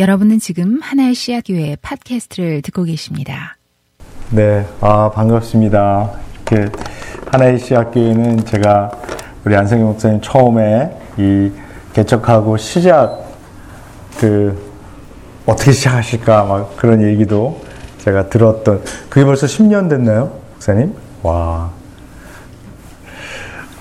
여러분은 지금 하나의 씨앗교회 팟캐스트를 듣고 계십니다. 네, 아, 반갑습니다. 이렇게 하나의 씨앗교회는 제가 우리 안성희 목사님 처음에 이 개척하고 시작 그 어떻게 시작하실까 막 그런 얘기도 제가 들었던 그게 벌써 10년 됐나요, 목사님? 와.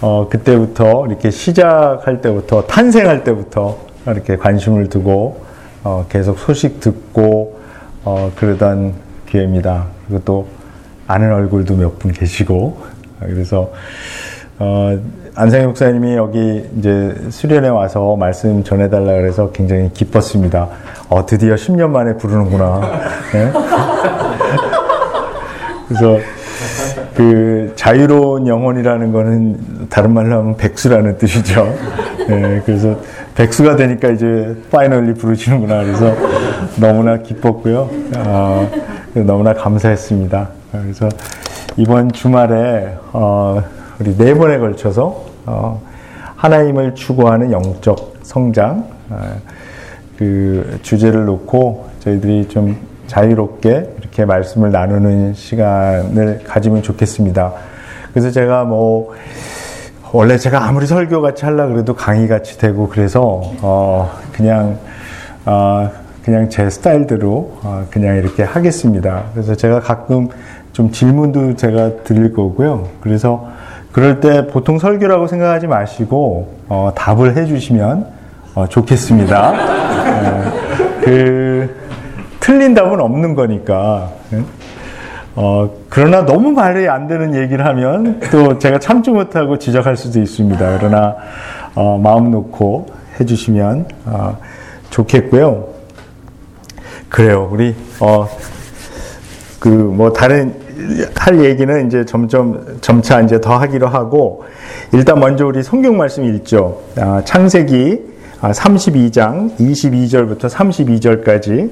어, 그때부터 이렇게 시작할 때부터 탄생할 때부터 이렇게 관심을 두고 어, 계속 소식 듣고 어, 그러던 기회입니다. 그리고 또 아는 얼굴도 몇 분 계시고 그래서 어, 안상희 목사님이 여기 이제 수련회 와서 말씀 전해달라 그래서 굉장히 기뻤습니다. 어, 드디어 10년 만에 부르는구나. 네? 그래서 그 자유로운 영혼이라는 거는 다른 말로 하면 백수라는 뜻이죠. 네, 그래서 백수가 되니까 이제 파이널리 부르시는구나. 그래서 너무나 기뻤고요. 어, 너무나 감사했습니다. 그래서 이번 주말에 어, 우리 네 번에 걸쳐서 어, 하나님을 추구하는 영적 성장 어, 그 주제를 놓고 저희들이 좀 자유롭게 이렇게 말씀을 나누는 시간을 가지면 좋겠습니다. 그래서 제가 뭐 원래 제가 아무리 설교 같이 하려 그래도 강의 같이 되고 그래서 어 그냥 어 그냥 제 스타일대로 어 그냥 이렇게 하겠습니다. 그래서 제가 가끔 좀 질문도 제가 드릴 거고요. 그래서 그럴 때 보통 설교라고 생각하지 마시고 어 답을 해주시면 어 좋겠습니다. 어, 그 틀린 답은 없는 거니까. 어, 그러나 너무 말이 안 되는 얘기를 하면 또 제가 참지 못하고 지적할 수도 있습니다. 그러나 어, 마음 놓고 해주시면 어, 좋겠고요. 그래요. 우리 어, 그뭐 다른 할 얘기는 이제 점점 점차 이제 더 하기로 하고 일단 먼저 우리 성경 말씀 읽죠. 아, 창세기 32장 22절부터 32절까지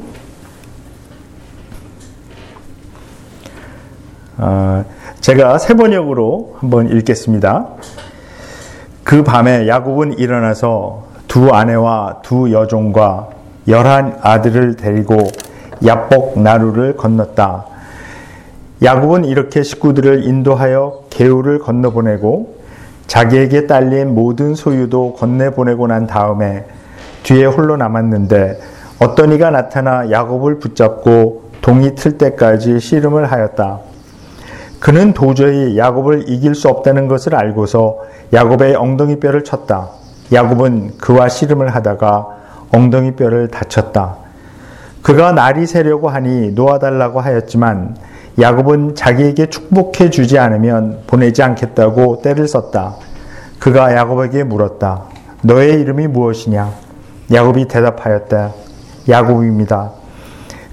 제가 세 번역으로 한번 읽겠습니다. 그 밤에 야곱은 일어나서 두 아내와 두 여종과 열한 아들을 데리고 야복 나루를 건넜다. 야곱은 이렇게 식구들을 인도하여 개울을 건너보내고 자기에게 딸린 모든 소유도 건네보내고 난 다음에 뒤에 홀로 남았는데 어떤 이가 나타나 야곱을 붙잡고 동이 틀 때까지 씨름을 하였다. 그는 도저히 야곱을 이길 수 없다는 것을 알고서 야곱의 엉덩이 뼈를 쳤다. 야곱은 그와 씨름을 하다가 엉덩이 뼈를 다쳤다. 그가 날이 새려고 하니 놓아달라고 하였지만 야곱은 자기에게 축복해 주지 않으면 보내지 않겠다고 때를 썼다. 그가 야곱에게 물었다. 너의 이름이 무엇이냐? 야곱이 대답하였다. 야곱입니다.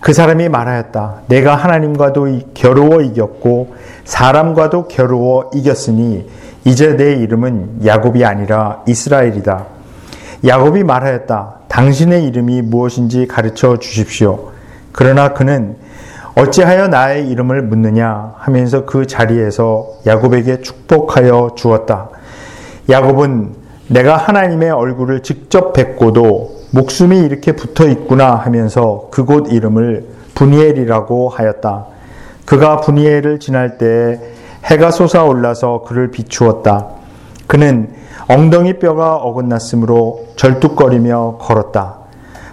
그 사람이 말하였다. 내가 하나님과도 겨루어 이겼고 사람과도 겨루어 이겼으니 이제 내 이름은 야곱이 아니라 이스라엘이다. 야곱이 말하였다. 당신의 이름이 무엇인지 가르쳐 주십시오. 그러나 그는 어찌하여 나의 이름을 묻느냐 하면서 그 자리에서 야곱에게 축복하여 주었다. 야곱은 내가 하나님의 얼굴을 직접 뵙고도 목숨이 이렇게 붙어 있구나 하면서 그곳 이름을 분이엘이라고 하였다. 그가 분이엘을 지날 때 해가 솟아올라서 그를 비추었다. 그는 엉덩이 뼈가 어긋났으므로 절뚝거리며 걸었다.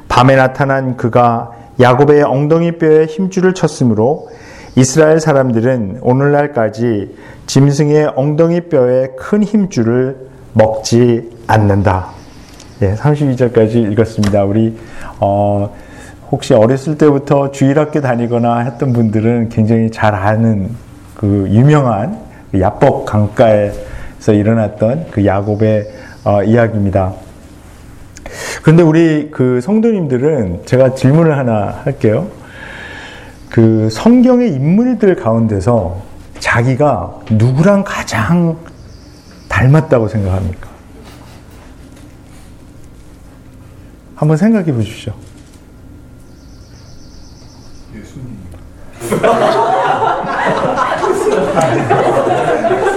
밤에 나타난 그가 야곱의 엉덩이 뼈에 힘줄을 쳤으므로 이스라엘 사람들은 오늘날까지 짐승의 엉덩이 뼈에 큰 힘줄을 먹지 않는다. 예, 32절까지 읽었습니다. 우리 어, 혹시 어렸을 때부터 주일학교 다니거나 했던 분들은 굉장히 잘 아는 그 유명한 야복 강가에서 일어났던 그 야곱의 어, 이야기입니다. 그런데 우리 그 성도님들은 제가 질문을 하나 할게요. 그 성경의 인물들 가운데서 자기가 누구랑 가장 닮았다고 생각합니까? 한번 생각해 보십시오.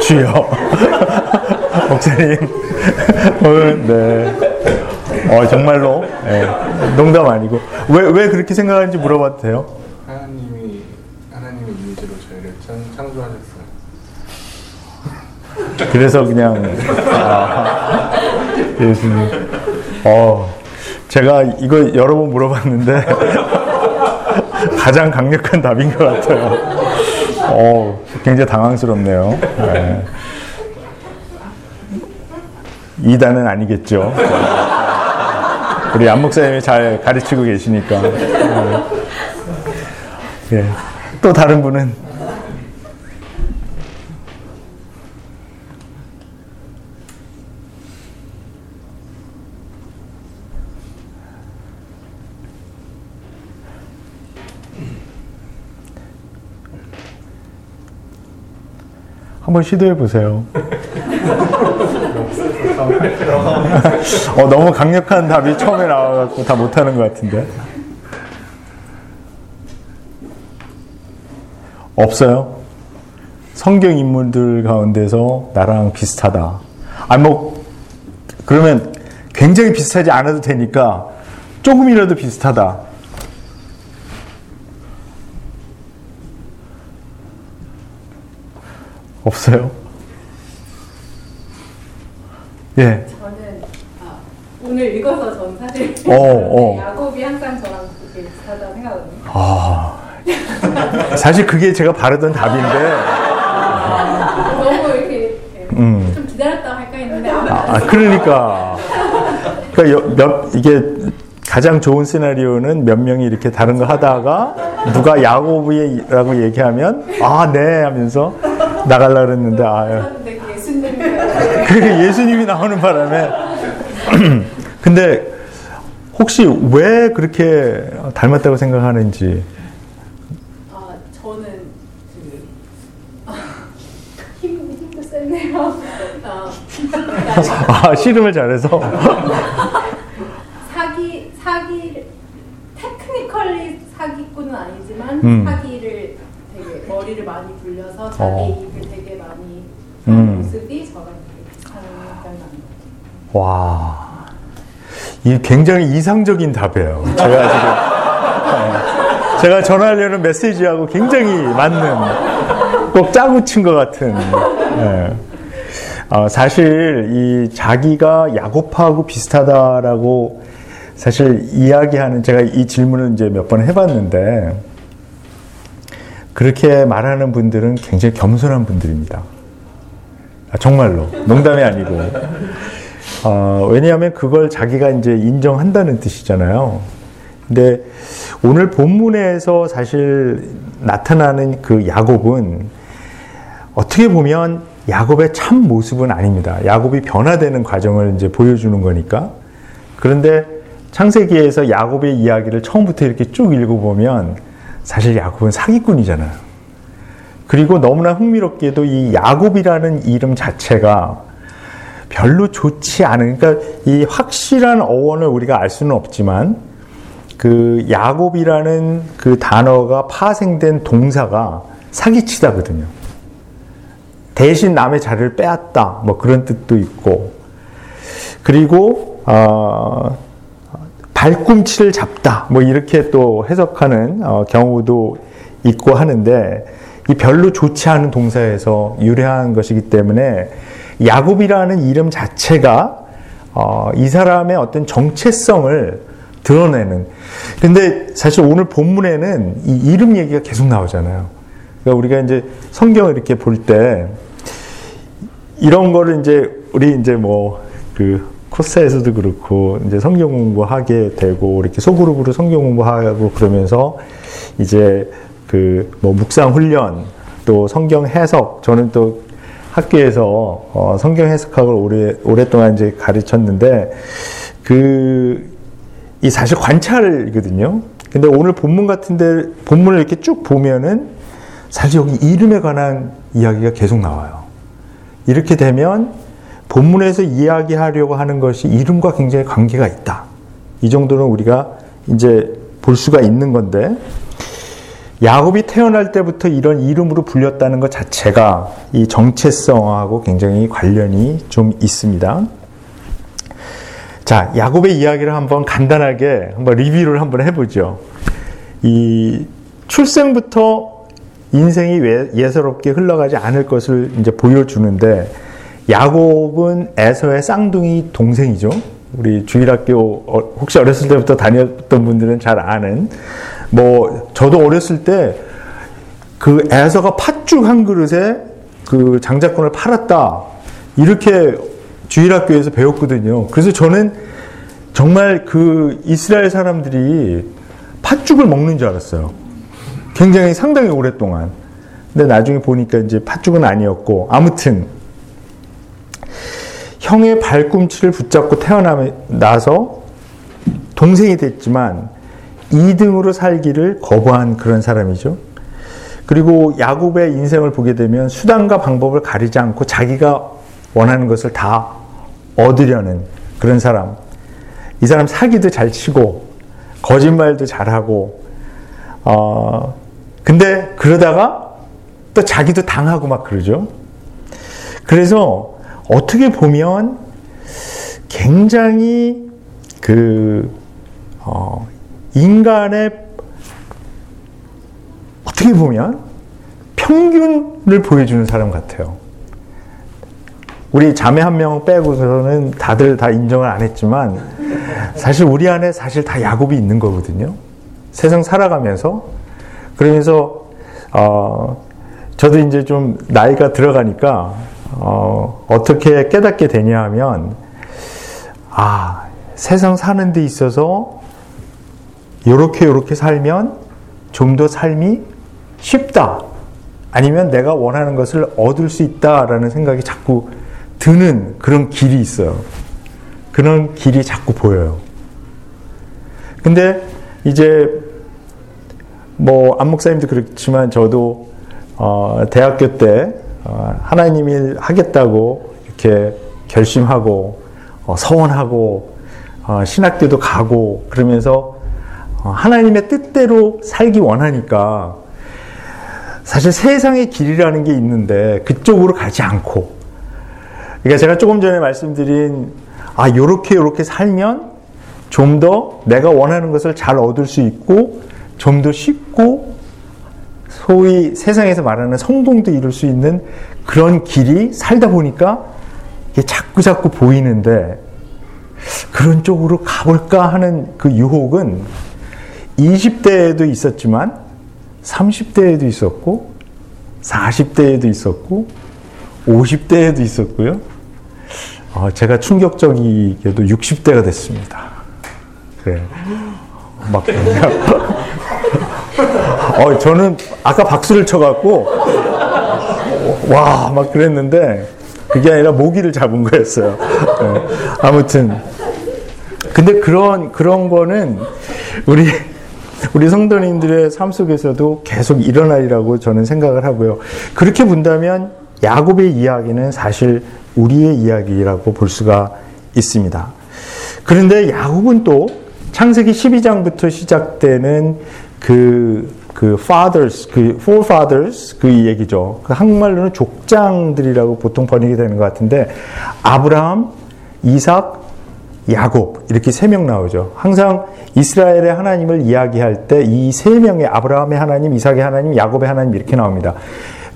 주여. 목사님. 오늘, 네. 어, 정말로, 네. 농담 아니고 왜 왜 그렇게 생각하는지 물어봐도 돼요? 하나님이 하나님의 이미지로 저희를 창, 창조하셨어요. 그래서 그냥 아, 예수님. 어, 제가 이거 여러 번 물어봤는데 가장 강력한 답인 것 같아요. 어, 굉장히 당황스럽네요. 네. 이단은 아니겠죠. 우리 안 목사님이 잘 가르치고 계시니까. 네. 예. 또 다른 분은 한번 시도해 보세요. 어, 너무 강력한 답이 처음에 나와갖고 다 못하는 것 같은데. 없어요? 성경 인물들 가운데서 나랑 비슷하다. 아, 뭐, 그러면 굉장히 비슷하지 않아도 되니까 조금이라도 비슷하다. 없어요? 예. 저는 아, 오늘 읽어서 전 사실 어, 어. 야곱이 항상 저랑 되게 비슷하다고 생각하거든요. 아, 사실 그게 제가 바르던 답인데, 너무 이렇게 음. 좀 기다렸다 할까 했는데 아무 아, 그러니까. 그러니까 여- 몇, 이게 가장 좋은 시나리오는 몇 명이 이렇게 다른 거 하다가 누가 야고브라고 얘기하면 아, 네 하면서 나갈라 그랬는데 아, 그 예수님이 그 예수님이 나오는 바람에 근데 혹시 왜 그렇게 닮았다고 생각하는지 아 저는 그 아, 힘 힘도 세네요. 아, 아, 씨름을 잘해서 사기 사기 테크니컬리 사기꾼은 아니지만 음. 사기를 되게 머리를 많이 굴려서 자기 어. 음. 모습이 저랑. 와, 이 굉장히 이상적인 답이에요. 제가 지금 어, 제가 전하려는 메시지하고 굉장히 맞는 꼭 짜고 친 것 같은. 예. 어, 사실 이 자기가 야곱하고 비슷하다라고 사실 이야기하는 제가 이 질문을 이제 몇 번 해봤는데 그렇게 말하는 분들은 굉장히 겸손한 분들입니다. 아, 정말로 농담이 아니고. 어, 왜냐하면 그걸 자기가 이제 인정한다는 뜻이잖아요. 근데 오늘 본문에서 사실 나타나는 그 야곱은 어떻게 보면 야곱의 참 모습은 아닙니다. 야곱이 변화되는 과정을 이제 보여주는 거니까. 그런데 창세기에서 야곱의 이야기를 처음부터 이렇게 쭉 읽어보면 사실 야곱은 사기꾼이잖아요. 그리고 너무나 흥미롭게도 이 야곱이라는 이름 자체가 별로 좋지 않은, 그러니까 이 확실한 어원을 우리가 알 수는 없지만 그 야곱이라는 그 단어가 파생된 동사가 사기치다거든요. 대신 남의 자리를 빼앗다, 뭐 그런 뜻도 있고, 그리고, 어, 발꿈치를 잡다, 뭐 이렇게 또 해석하는 어, 경우도 있고 하는데, 이 별로 좋지 않은 동사에서 유래한 것이기 때문에 야곱이라는 이름 자체가 어, 이 사람의 어떤 정체성을 드러내는. 근데 사실 오늘 본문에는 이 이름 얘기가 계속 나오잖아요. 그러니까 우리가 이제 성경을 이렇게 볼 때 이런 거를 이제 우리 이제 뭐 그 코스에서도 그렇고 이제 성경 공부하게 되고 이렇게 소그룹으로 성경 공부하고 그러면서 이제 그 뭐 묵상 훈련 또 성경 해석 저는 또 학교에서 어 성경 해석학을 오래 오랫동안 이제 가르쳤는데 그 이 사실 관찰이거든요. 근데 오늘 본문 같은데 본문을 이렇게 쭉 보면은 사실 여기 이름에 관한 이야기가 계속 나와요. 이렇게 되면 본문에서 이야기하려고 하는 것이 이름과 굉장히 관계가 있다. 이 정도는 우리가 이제 볼 수가 있는 건데 야곱이 태어날 때부터 이런 이름으로 불렸다는 것 자체가 이 정체성하고 굉장히 관련이 좀 있습니다. 자, 야곱의 이야기를 한번 간단하게 한번 리뷰를 한번 해보죠. 이 출생부터 인생이 예사롭게 흘러가지 않을 것을 이제 보여주는데 야곱은 에서의 쌍둥이 동생이죠. 우리 주일학교 어, 혹시 어렸을 때부터 다녔던 분들은 잘 아는 뭐 저도 어렸을 때그 에서가 팥죽 한 그릇에 그 장자권을 팔았다 이렇게 주일학교에서 배웠거든요. 그래서 저는 정말 그 이스라엘 사람들이 팥죽을 먹는 줄 알았어요. 굉장히 상당히 오랫동안. 근데 나중에 보니까 이제 팥죽은 아니었고 아무튼 형의 발꿈치를 붙잡고 태어나서 동생이 됐지만 2등으로 살기를 거부한 그런 사람이죠. 그리고 야곱의 인생을 보게 되면 수단과 방법을 가리지 않고 자기가 원하는 것을 다 얻으려는 그런 사람. 이 사람 사기도 잘 치고 거짓말도 잘하고 어 근데 그러다가 또 자기도 당하고 막 그러죠. 그래서 어떻게 보면 굉장히 그 어, 인간의 어떻게 보면 평균을 보여주는 사람 같아요. 우리 자매 한 명 빼고서는 다들 다 인정을 안 했지만 사실 우리 안에 사실 다 야곱이 있는 거거든요. 세상 살아가면서 그러면서 어 저도 이제 좀 나이가 들어가니까 어 어떻게 깨닫게 되냐 하면 아 세상 사는 데 있어서 요렇게 요렇게 살면 좀 더 삶이 쉽다. 아니면 내가 원하는 것을 얻을 수 있다라는 생각이 자꾸 드는 그런 길이 있어요. 그런 길이 자꾸 보여요. 근데 이제 뭐 안목사님도 그렇지만 저도 어 대학교 때어 하나님 일 하겠다고 이렇게 결심하고 어 서원하고 어 신학교도 가고 그러면서 어, 하나님의 뜻대로 살기 원하니까 사실 세상의 길이라는 게 있는데 그쪽으로 가지 않고. 그러니까 제가 조금 전에 말씀드린 아 요렇게 요렇게 살면 좀 더 내가 원하는 것을 잘 얻을 수 있고 좀 더 쉽고 소위 세상에서 말하는 성공도 이룰 수 있는 그런 길이 살다 보니까 이게 자꾸 자꾸 보이는데 그런 쪽으로 가볼까 하는 그 유혹은 20대에도 있었지만 30대에도 있었고 40대에도 있었고 50대에도 있었고요. 어, 제가 충격적이게도 60대가 됐습니다. 그래. 막 어, 저는 아까 박수를 쳐갖고 와 막 그랬는데 그게 아니라 모기를 잡은 거였어요. 네. 아무튼 근데 그런 그런 거는 우리 우리 성도님들의 삶 속에서도 계속 일어나리라고 저는 생각을 하고요. 그렇게 본다면 야곱의 이야기는 사실 우리의 이야기라고 볼 수가 있습니다. 그런데 야곱은 또 창세기 12장부터 시작되는 그, 그 fathers, 그 forefathers 그 얘기죠. 그 한국말로는 족장들이라고 보통 번역이 되는 것 같은데 아브라함, 이삭, 야곱 이렇게 세 명 나오죠. 항상 이스라엘의 하나님을 이야기할 때 이 세 명의 아브라함의 하나님, 이삭의 하나님, 야곱의 하나님 이렇게 나옵니다.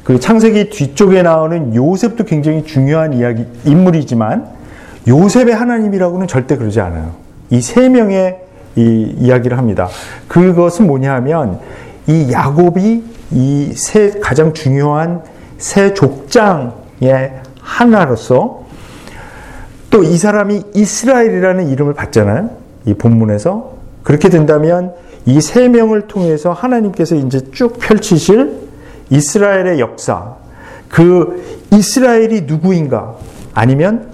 그 창세기 뒤쪽에 나오는 요셉도 굉장히 중요한 이야기 인물이지만 요셉의 하나님이라고는 절대 그러지 않아요. 이 세 명의 이 이야기를 합니다. 그것은 뭐냐하면 이 야곱이 이 세 가장 중요한 세 족장의 하나로서 또 이 사람이 이스라엘이라는 이름을 받잖아요. 이 본문에서 그렇게 된다면 이 세 명을 통해서 하나님께서 이제 쭉 펼치실 이스라엘의 역사, 그 이스라엘이 누구인가, 아니면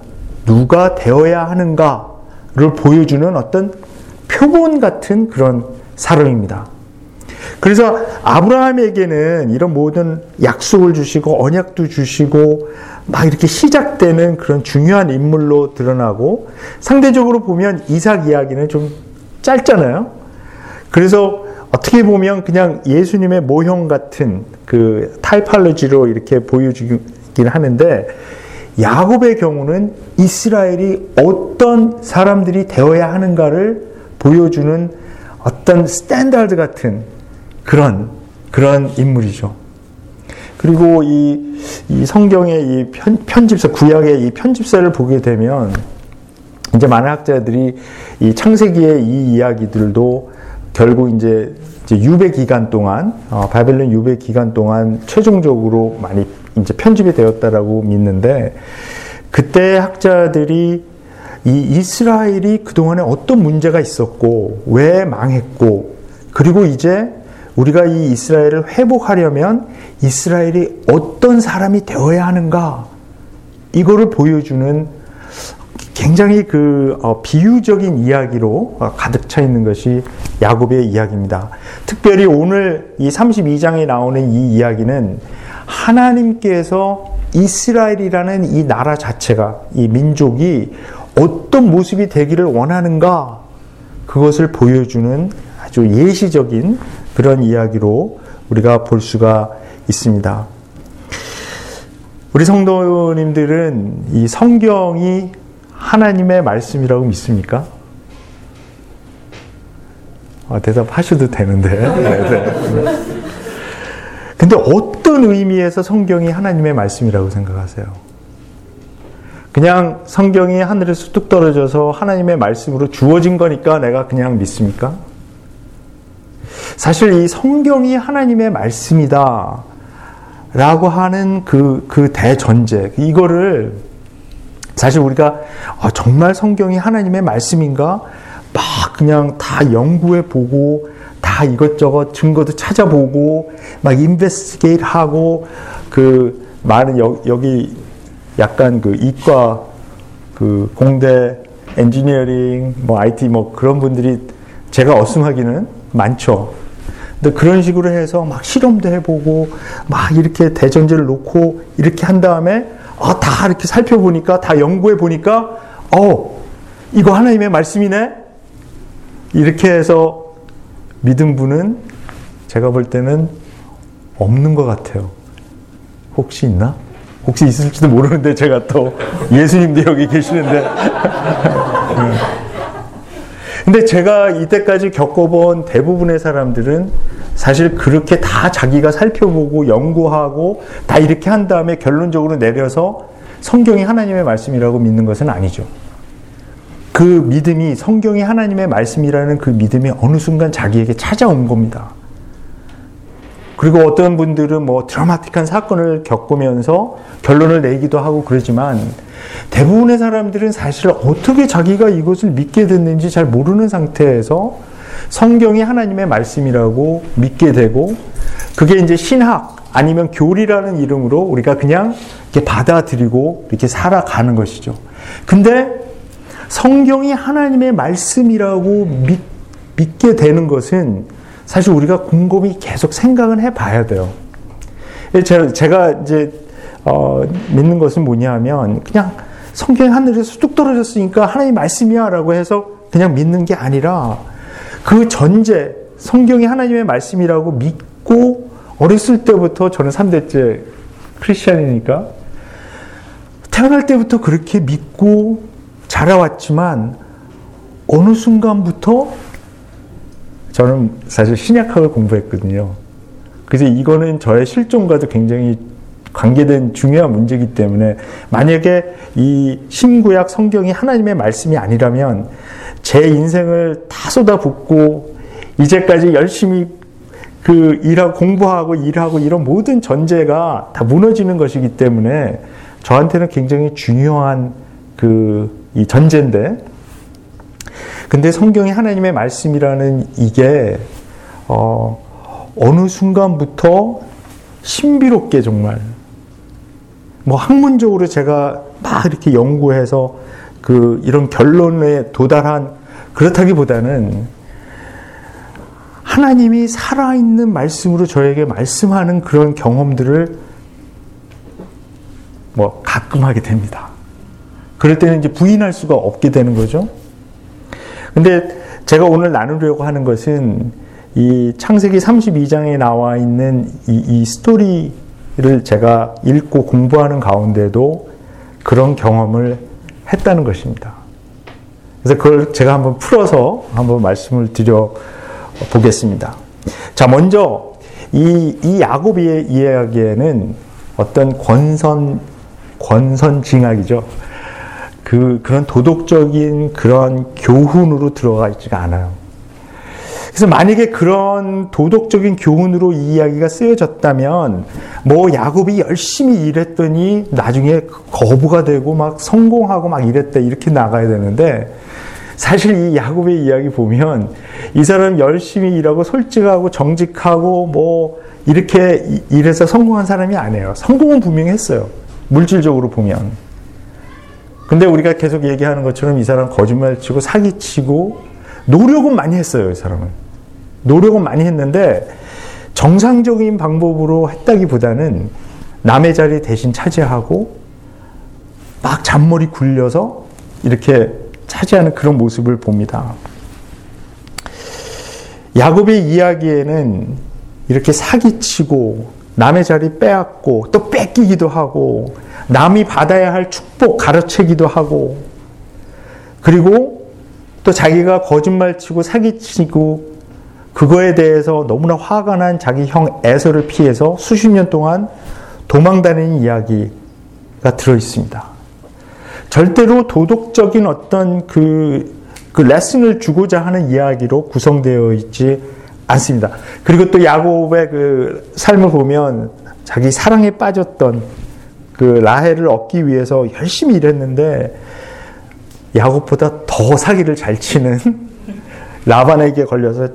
누가 되어야 하는가를 보여주는 어떤 표본 같은 그런 사람입니다. 그래서 아브라함에게는 이런 모든 약속을 주시고 언약도 주시고 막 이렇게 시작되는 그런 중요한 인물로 드러나고 상대적으로 보면 이삭 이야기는 좀 짧잖아요. 그래서 어떻게 보면 그냥 예수님의 모형 같은 그 타이팔로지로 이렇게 보여주긴 하는데 야곱의 경우는 이스라엘이 어떤 사람들이 되어야 하는가를 보여주는 어떤 standard 같은 그런 그런 인물이죠. 그리고 이, 이 성경의 이 편, 편집서 구약의 이 편집서를 보게 되면 이제 많은 학자들이 이 창세기의 이 이야기들도 결국 이제, 이제 유배 기간 동안 어, 바벨론 유배 기간 동안 최종적으로 많이 이제 편집이 되었다라고 믿는데 그때 학자들이 이 이스라엘이 그동안에 어떤 문제가 있었고 왜 망했고 그리고 이제 우리가 이 이스라엘을 회복하려면 이스라엘이 어떤 사람이 되어야 하는가 이거를 보여주는 굉장히 그 어, 비유적인 이야기로 어, 가득 차 있는 것이 야곱의 이야기입니다. 특별히 오늘 이 32장에 나오는 이 이야기는 하나님께서 이스라엘이라는 이 나라 자체가 이 민족이 어떤 모습이 되기를 원하는가 그것을 보여주는 아주 예시적인 그런 이야기로 우리가 볼 수가 있습니다. 우리 성도님들은 이 성경이 하나님의 말씀이라고 믿습니까? 아, 대답하셔도 되는데. 네, 네. 근데 어떤 의미에서 성경이 하나님의 말씀이라고 생각하세요? 그냥 성경이 하늘에서 뚝 떨어져서 하나님의 말씀으로 주어진 거니까 내가 그냥 믿습니까? 사실 이 성경이 하나님의 말씀이다. 라고 하는 그, 그 대전제, 이거를 사실 우리가 아, 정말 성경이 하나님의 말씀인가? 막 그냥 다 연구해 보고 다 이것저것 증거도 찾아보고 막 investigate 하고 그 많은 여, 여기 약간 그 이과 그 공대 엔지니어링 뭐 IT 뭐 그런 분들이 제가 assume하기는 많죠. 근데 그런 식으로 해서 막 실험도 해보고 막 이렇게 대전제를 놓고 이렇게 한 다음에 아, 다 이렇게 살펴보니까 다 연구해 보니까 어 이거 하나님의 말씀이네 이렇게 해서 믿은 분은 제가 볼 때는 없는 것 같아요. 혹시 있나? 혹시 있을지도 모르는데 제가 또 예수님도 여기 계시는데. 근데 제가 이때까지 겪어본 대부분의 사람들은 사실 그렇게 다 자기가 살펴보고 연구하고 다 이렇게 한 다음에 결론적으로 내려서 성경이 하나님의 말씀이라고 믿는 것은 아니죠. 그 믿음이 성경이 하나님의 말씀이라는 그 믿음이 어느 순간 자기에게 찾아온 겁니다. 그리고 어떤 분들은 뭐 드라마틱한 사건을 겪으면서 결론을 내기도 하고 그러지만 대부분의 사람들은 사실 어떻게 자기가 이것을 믿게 됐는지 잘 모르는 상태에서 성경이 하나님의 말씀이라고 믿게 되고 그게 이제 신학 아니면 교리라는 이름으로 우리가 그냥 이렇게 받아들이고 이렇게 살아가는 것이죠. 근데 성경이 하나님의 말씀이라고 믿, 믿게 되는 것은 사실 우리가 곰곰이 계속 생각은 해 봐야 돼요. 제가 이제 어, 믿는 것은 뭐냐면 그냥 성경이 하늘에서 뚝 떨어졌으니까 하나님 말씀이야라고 해서 그냥 믿는 게 아니라 그 전제 성경이 하나님의 말씀이라고 믿고 어렸을 때부터 저는 3대째 크리스천이니까 태어날 때부터 그렇게 믿고 자라왔지만 어느 순간부터 저는 사실 신약학을 공부했거든요. 그래서 이거는 저의 실종과도 굉장히 관계된 중요한 문제이기 때문에 만약에 이 신구약 성경이 하나님의 말씀이 아니라면 제 인생을 다 쏟아붓고 이제까지 열심히 그 일하고 공부하고 일하고 이런 모든 전제가 다 무너지는 것이기 때문에 저한테는 굉장히 중요한 그 이 전제인데 근데 성경이 하나님의 말씀이라는 이게 어 어느 순간부터 신비롭게 정말 뭐 학문적으로 제가 막 이렇게 연구해서 그 이런 결론에 도달한 그렇다기보다는 하나님이 살아있는 말씀으로 저에게 말씀하는 그런 경험들을 뭐 가끔 하게 됩니다. 그럴 때는 이제 부인할 수가 없게 되는 거죠. 근데 제가 오늘 나누려고 하는 것은 이 창세기 32장에 나와 있는 이, 이 스토리를 제가 읽고 공부하는 가운데도 그런 경험을 했다는 것입니다. 그래서 그걸 제가 한번 풀어서 한번 말씀을 드려 보겠습니다. 자, 먼저 이, 이 야곱의 이야기에는 어떤 권선, 권선징악이죠. 그, 그런 도덕적인 그런 교훈으로 들어가 있지가 않아요. 그래서 만약에 그런 도덕적인 교훈으로 이 이야기가 쓰여졌다면 뭐 야곱이 열심히 일했더니 나중에 거부가 되고 막 성공하고 막 이랬다 이렇게 나가야 되는데 사실 이 야곱의 이야기 보면 이 사람 열심히 일하고 솔직하고 정직하고 뭐 이렇게 일해서 성공한 사람이 아니에요. 성공은 분명히 했어요. 물질적으로 보면. 근데 우리가 계속 얘기하는 것처럼 이 사람 거짓말 치고 사기 치고 노력은 많이 했어요, 이 사람은. 노력은 많이 했는데 정상적인 방법으로 했다기보다는 남의 자리 대신 차지하고 막 잔머리 굴려서 이렇게 차지하는 그런 모습을 봅니다. 야곱의 이야기에는 이렇게 사기치고 남의 자리 빼앗고 또 뺏기기도 하고 남이 받아야 할 축복 가르치기도 하고 그리고 또 자기가 거짓말 치고 사기치고 그거에 대해서 너무나 화가 난 자기 형 에서를 피해서 수십 년 동안 도망다니는 이야기가 들어 있습니다. 절대로 도덕적인 어떤 그, 그 레슨을 주고자 하는 이야기로 구성되어 있지 않습니다. 그리고 또 야곱의 그 삶을 보면 자기 사랑에 빠졌던 그 라헬을 얻기 위해서 열심히 일했는데 야곱보다 더 사기를 잘 치는 라반에게 걸려서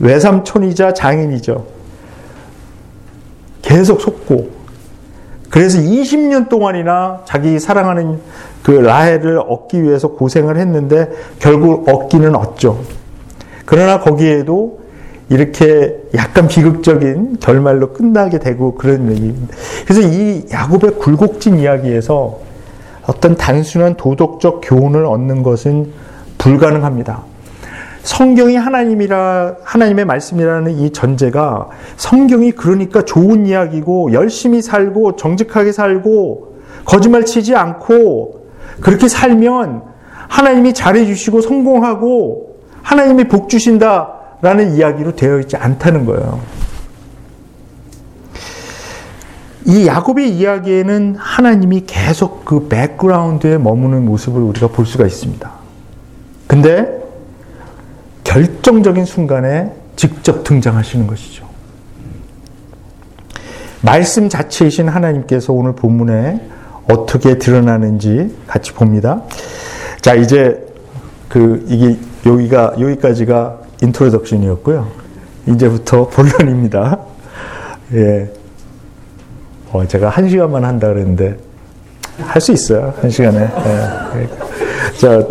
외삼촌이자 장인이죠. 계속 속고 그래서 20년 동안이나 자기 사랑하는 그 라헬을 얻기 위해서 고생을 했는데 결국 얻기는 얻죠. 그러나 거기에도 이렇게 약간 비극적인 결말로 끝나게 되고 그런 얘기입니다. 그래서 이 야곱의 굴곡진 이야기에서 어떤 단순한 도덕적 교훈을 얻는 것은 불가능합니다. 성경이 하나님이라 하나님의 말씀이라는 이 전제가 성경이 그러니까 좋은 이야기고 열심히 살고 정직하게 살고 거짓말 치지 않고 그렇게 살면 하나님이 잘해 주시고 성공하고 하나님이 복 주신다 라는 이야기로 되어 있지 않다는 거예요. 이 야곱의 이야기에는 하나님이 계속 그 background에 머무는 모습을 우리가 볼 수가 있습니다. 근데 결정적인 순간에 직접 등장하시는 것이죠. 말씀 자체이신 하나님께서 오늘 본문에 어떻게 드러나는지 같이 봅니다. 자, 이제 그 이게 여기가 여기까지가 introduction이었고요. 이제부터 본론입니다. 예. 어, 제가 한 시간만 한다 그랬는데 할 수 있어요. 한 시간에. 예. 자,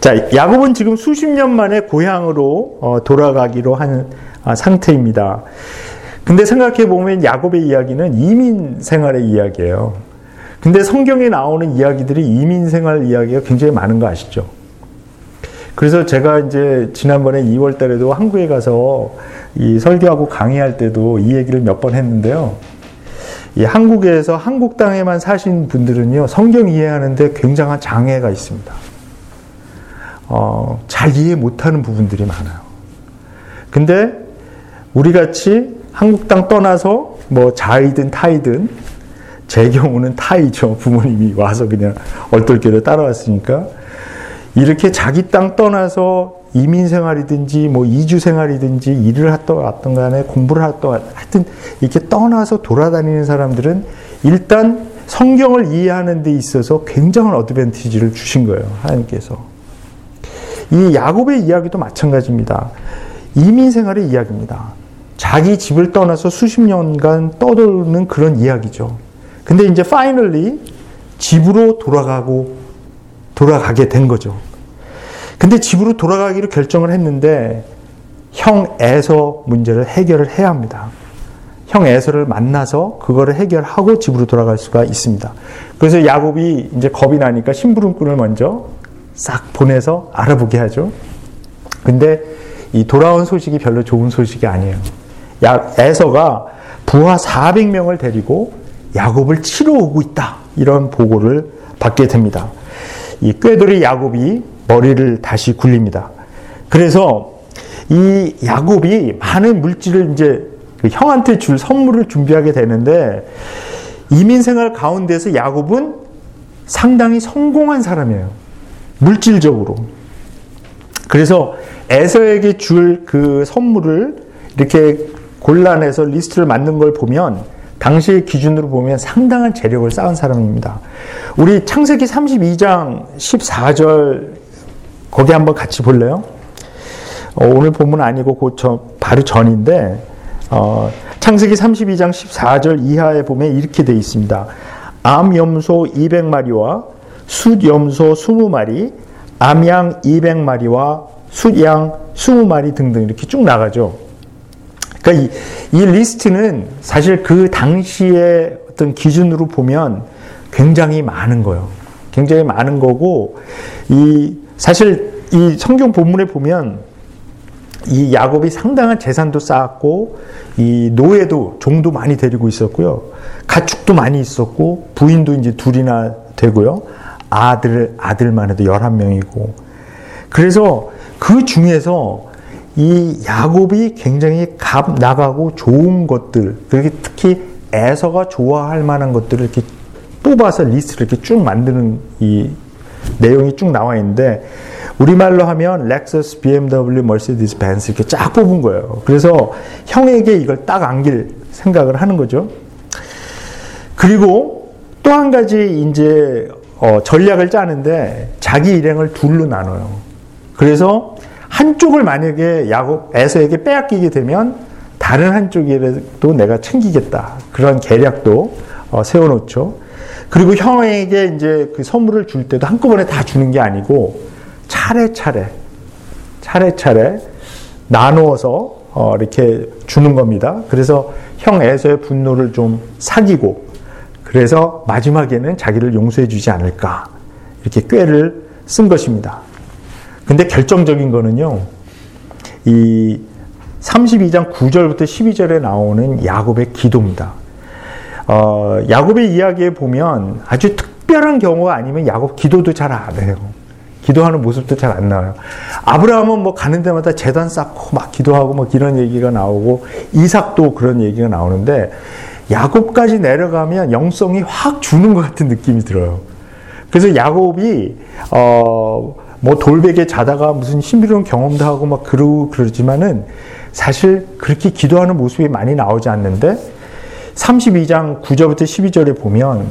자, 야곱은 지금 수십 년 만에 고향으로 어, 돌아가기로 한 아, 상태입니다. 근데 생각해 보면 야곱의 이야기는 이민 생활의 이야기예요. 근데 성경에 나오는 이야기들이 이민 생활 이야기가 굉장히 많은 거 아시죠? 그래서 제가 이제 지난번에 2월 달에도 한국에 가서 이 설교하고 강의할 때도 이 얘기를 몇 번 했는데요. 이 한국에서 한국 땅에만 사신 분들은요, 성경 이해하는데 굉장한 장애가 있습니다. 어, 잘 이해 못하는 부분들이 많아요. 근데 우리 같이 한국 땅 떠나서 뭐 자이든 타이든 제 경우는 타이죠. 부모님이 와서 그냥 얼떨결에 따라왔으니까 이렇게 자기 땅 떠나서 이민 생활이든지 뭐 이주 생활이든지 일을 하던 간에 공부를 하던 하여튼 이렇게 떠나서 돌아다니는 사람들은 일단 성경을 이해하는 데 있어서 굉장한 어드밴티지를 주신 거예요. 하나님께서. 이 야곱의 이야기도 마찬가지입니다. 이민 생활의 이야기입니다. 자기 집을 떠나서 수십 년간 떠도는 그런 이야기죠. 근데 이제 파이널리 집으로 돌아가고 돌아가게 된 거죠. 근데 집으로 돌아가기로 결정을 했는데 형 에서 문제를 해결을 해야 합니다. 형 에서를 만나서 그거를 해결하고 집으로 돌아갈 수가 있습니다. 그래서 야곱이 이제 겁이 나니까 심부름꾼을 먼저 싹 보내서 알아보게 하죠. 근데 이 돌아온 소식이 별로 좋은 소식이 아니에요. 야, 에서가 부하 400명을 데리고 야곱을 치러 오고 있다. 이런 보고를 받게 됩니다. 이 꾀돌이 야곱이 머리를 다시 굴립니다. 그래서 이 야곱이 많은 물질을 이제 그 형한테 줄 선물을 준비하게 되는데 이민 생활 가운데서 야곱은 상당히 성공한 사람이에요. 물질적으로. 그래서 에서에게 줄 그 선물을 이렇게 골라내서 리스트를 만든 걸 보면 당시의 기준으로 보면 상당한 재력을 쌓은 사람입니다. 우리 창세기 32장 14절 거기 한번 같이 볼래요? 어, 오늘 본문 아니고 그 저, 바로 전인데 어, 창세기 32장 14절 이하에 보면 이렇게 되어 있습니다. 암 염소 200마리와 숫 염소 20마리, 암양 200마리와 숫양 20마리 등등 이렇게 쭉 나가죠. 그러니까 이, 이 리스트는 사실 그 당시의 어떤 기준으로 보면 굉장히 많은 거예요. 굉장히 많은 거고 이 사실 이 성경 본문에 보면 이 야곱이 상당한 재산도 쌓았고 이 노예도 종도 많이 데리고 있었고요. 가축도 많이 있었고 부인도 이제 둘이나 되고요. 아들 아들만 해도 11명이고. 그래서 그 중에서 이 야곱이 굉장히 값 나가고 좋은 것들, 그렇게 특히 에서가 좋아할 만한 것들을 이렇게 뽑아서 리스트를 이렇게 쭉 만드는 이 내용이 쭉 나와 있는데 우리말로 하면 렉서스, BMW, Mercedes, Benz 이렇게 쫙 뽑은 거예요. 그래서 형에게 이걸 딱 안길 생각을 하는 거죠. 그리고 또 한 가지 이제 어, 전략을 짜는데 자기 일행을 둘로 나눠요. 그래서 한쪽을 만약에 야곱 에서에게 빼앗기게 되면 다른 한쪽이라도 내가 챙기겠다 그런 계략도 어, 세워놓죠. 그리고 형에게 이제 그 선물을 줄 때도 한꺼번에 다 주는 게 아니고 차례차례 차례차례 나누어서 어, 이렇게 주는 겁니다. 그래서 형 에서의 분노를 좀 사귀고 그래서 마지막에는 자기를 용서해 주지 않을까 이렇게 꾀를 쓴 것입니다. 근데 결정적인 거는요. 이 32장 9절부터 12절에 나오는 야곱의 기도입니다. 어, 야곱의 이야기에 보면 아주 특별한 경우가 아니면 야곱 기도도 잘 안 해요. 기도하는 모습도 잘 안 나와요. 아브라함은 뭐 가는 데마다 재단 쌓고 막 기도하고 뭐 이런 얘기가 나오고 이삭도 그런 얘기가 나오는데 야곱까지 내려가면 영성이 확 주는 것 같은 느낌이 들어요. 그래서 야곱이 어 뭐 돌베개 자다가 무슨 신비로운 경험도 하고 막 그러고 그러지만은 사실 그렇게 기도하는 모습이 많이 나오지 않는데 32장 9절부터 12절에 보면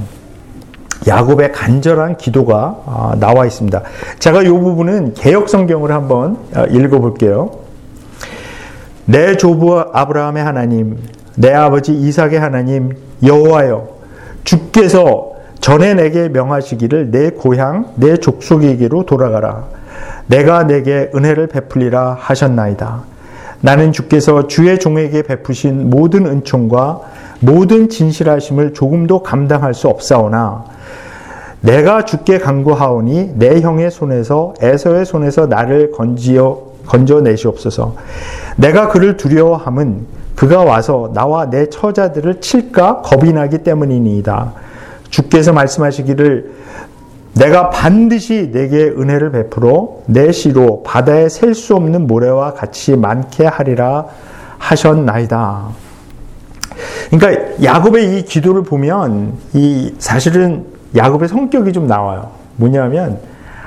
야곱의 간절한 기도가 아, 나와 있습니다. 제가 이 부분은 개혁 성경을 한번 아, 읽어 볼게요. 내 조부 아브라함의 하나님, 내 아버지 이삭의 하나님 여호와여 주께서 전에 내게 명하시기를 내 고향 내 족속에게로 돌아가라. 내가 내게 은혜를 베풀리라 하셨나이다. 나는 주께서 주의 종에게 베푸신 모든 은총과 모든 진실하심을 조금도 감당할 수 없사오나 내가 주께 간구하오니 내 형의 손에서 에서의 손에서 나를 건지어 건져내시옵소서. 내가 그를 두려워함은 그가 와서 나와 내 처자들을 칠까 겁이 나기 때문이니이다. 주께서 말씀하시기를 내가 반드시 내게 은혜를 베풀어 내 시로 바다에 셀 수 없는 모래와 같이 많게 하리라 하셨나이다. 그러니까 야곱의 이 기도를 보면 이 사실은 야곱의 성격이 좀 나와요. 뭐냐면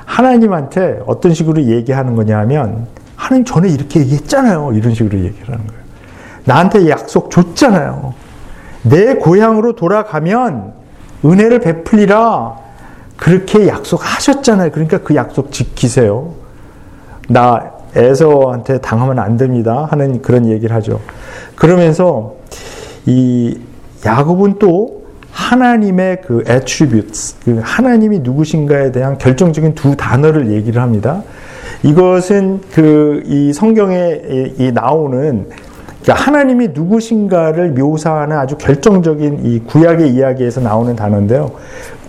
하나님한테 어떤 식으로 얘기하는 거냐면 하나님 전에 이렇게 얘기했잖아요. 이런 식으로 얘기를 하는 거예요. 나한테 약속 줬잖아요. 내 고향으로 돌아가면 은혜를 베풀리라 그렇게 약속하셨잖아요. 그러니까 그 약속 지키세요. 나 에서한테 당하면 안 됩니다. 하는 그런 얘기를 하죠. 그러면서 이 야곱은 또 하나님의 그 attributes, 그 하나님이 누구신가에 대한 결정적인 두 단어를 얘기를 합니다. 이것은 그 이 성경에 이 나오는 그러니까 하나님이 누구신가를 묘사하는 아주 결정적인 이 구약의 이야기에서 나오는 단어인데요.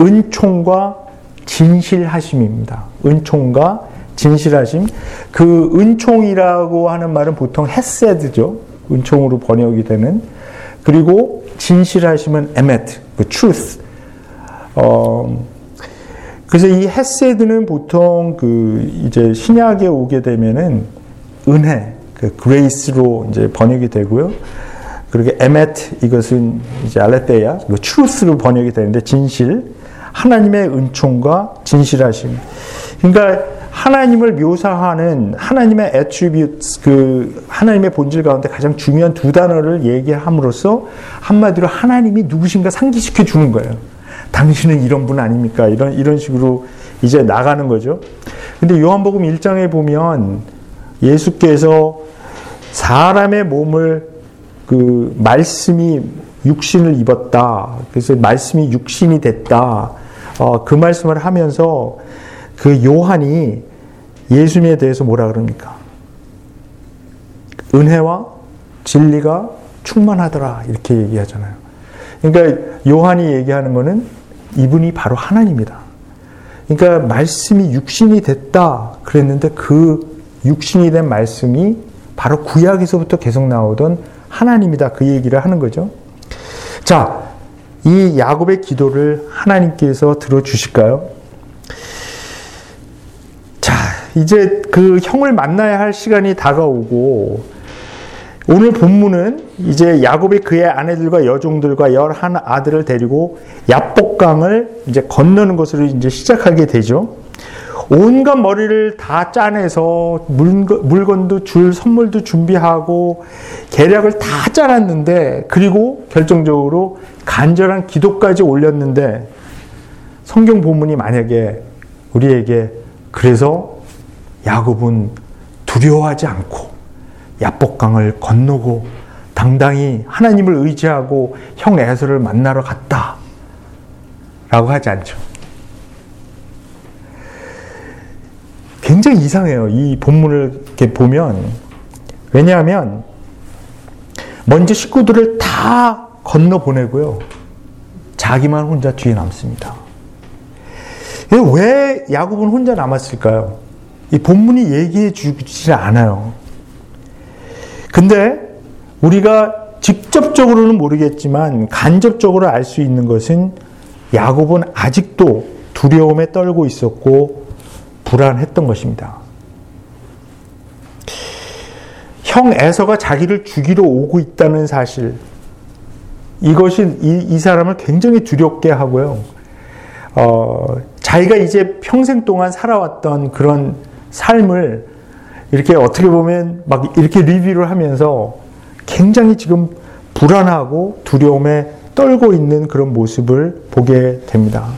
은총과 진실하심입니다. 은총과 진실하심. 그 은총이라고 하는 말은 보통 헤세드죠. 은총으로 번역이 되는. 그리고 진실하심은 에메트, 그 truth. 어, 그래서 이 헤세드는 보통 그 이제 신약에 오게 되면은 은혜, 그 grace로 이제 번역이 되고요. 그리고 에메트 이것은 이제 알레테야, 그 트루스로 번역이 되는데 진실, 하나님의 은총과 진실하심. 그러니까 하나님을 묘사하는 하나님의 attributes 그 하나님의 본질 가운데 가장 중요한 두 단어를 얘기함으로써 한마디로 하나님이 누구신가 상기시켜 주는 거예요. 당신은 이런 분 아닙니까? 이런 이런 식으로 이제 나가는 거죠. 근데 요한복음 1장에 보면 예수께서 사람의 몸을 그 말씀이 육신을 입었다. 그래서 말씀이 육신이 됐다. 어, 그 말씀을 하면서 그 요한이 예수님에 대해서 뭐라 그럽니까? 은혜와 진리가 충만하더라. 이렇게 얘기하잖아요. 그러니까 요한이 얘기하는 거는 이분이 바로 하나님이다. 그러니까 말씀이 육신이 됐다. 그랬는데 그 육신이 된 말씀이 바로 구약에서부터 계속 나오던 하나님이다. 그 얘기를 하는 거죠. 자, 이 야곱의 기도를 하나님께서 들어 주실까요? 자, 이제 그 형을 만나야 할 시간이 다가오고 오늘 본문은 이제 야곱이 그의 아내들과 여종들과 열한 아들을 데리고 야복강을 이제 건너는 것으로 이제 시작하게 되죠. 온갖 머리를 다 짜내서 물건도 줄 선물도 준비하고 계략을 다 짜놨는데 그리고 결정적으로 간절한 기도까지 올렸는데 성경 본문이 만약에 우리에게 그래서 야곱은 두려워하지 않고 야복강을 건너고 당당히 하나님을 의지하고 형 에서를 만나러 갔다. 라고 하지 않죠. 굉장히 이상해요. 이 본문을 이렇게 보면. 왜냐하면, 먼저 식구들을 다 건너 보내고요. 자기만 혼자 뒤에 남습니다. 왜 야곱은 혼자 남았을까요? 이 본문이 얘기해 주지 않아요. 근데 우리가 직접적으로는 모르겠지만 간접적으로 알 수 있는 것은 야곱은 아직도 두려움에 떨고 있었고 불안했던 것입니다. 형 에서가 자기를 죽이러 오고 있다는 사실, 이것이 이, 이 사람을 굉장히 두렵게 하고요. 어, 자기가 이제 평생 동안 살아왔던 그런 삶을 이렇게 어떻게 보면 막 이렇게 리뷰를 하면서 굉장히 지금 불안하고 두려움에 떨고 있는 그런 모습을 보게 됩니다.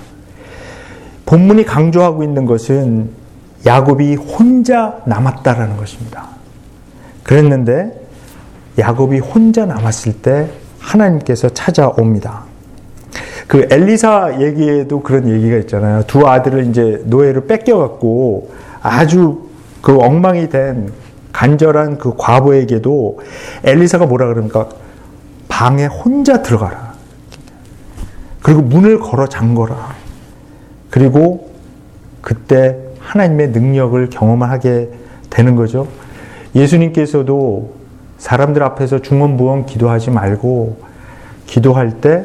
본문이 강조하고 있는 것은 야곱이 혼자 남았다라는 것입니다. 그랬는데 야곱이 혼자 남았을 때 하나님께서 찾아옵니다. 그 엘리사 얘기에도 그런 얘기가 있잖아요. 두 아들을 이제 노예로 뺏겨갖고 아주 그 엉망이 된 간절한 그 과부에게도 엘리사가 뭐라 그러니까 방에 혼자 들어가라. 그리고 문을 걸어 잠거라. 그리고 그때 하나님의 능력을 경험하게 되는 거죠. 예수님께서도 사람들 앞에서 중언부언 기도하지 말고 기도할 때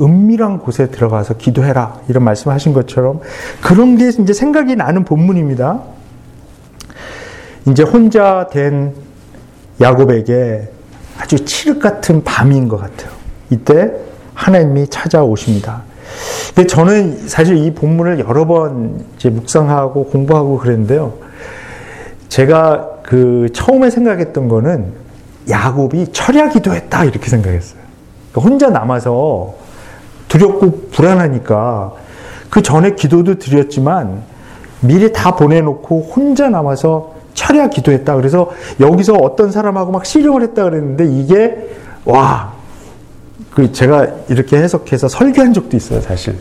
은밀한 곳에 들어가서 기도해라. 이런 말씀하신 것처럼 그런 게 이제 생각이 나는 본문입니다. 이제 혼자 된 야곱에게 아주 칠흑 같은 밤인 것 같아요. 이때 하나님이 찾아오십니다. 근데 저는 사실 이 본문을 여러 번 이제 묵상하고 공부하고 그랬는데요. 제가 그 처음에 생각했던 거는 야곱이 철야 기도했다 이렇게 생각했어요. 그러니까 혼자 남아서 두렵고 불안하니까 그 전에 기도도 드렸지만 미리 다 보내놓고 혼자 남아서 철야 기도했다. 그래서 여기서 어떤 사람하고 막 씨름을 했다 그랬는데 이게 와, 그 제가 이렇게 해석해서 설교한 적도 있어요, 사실.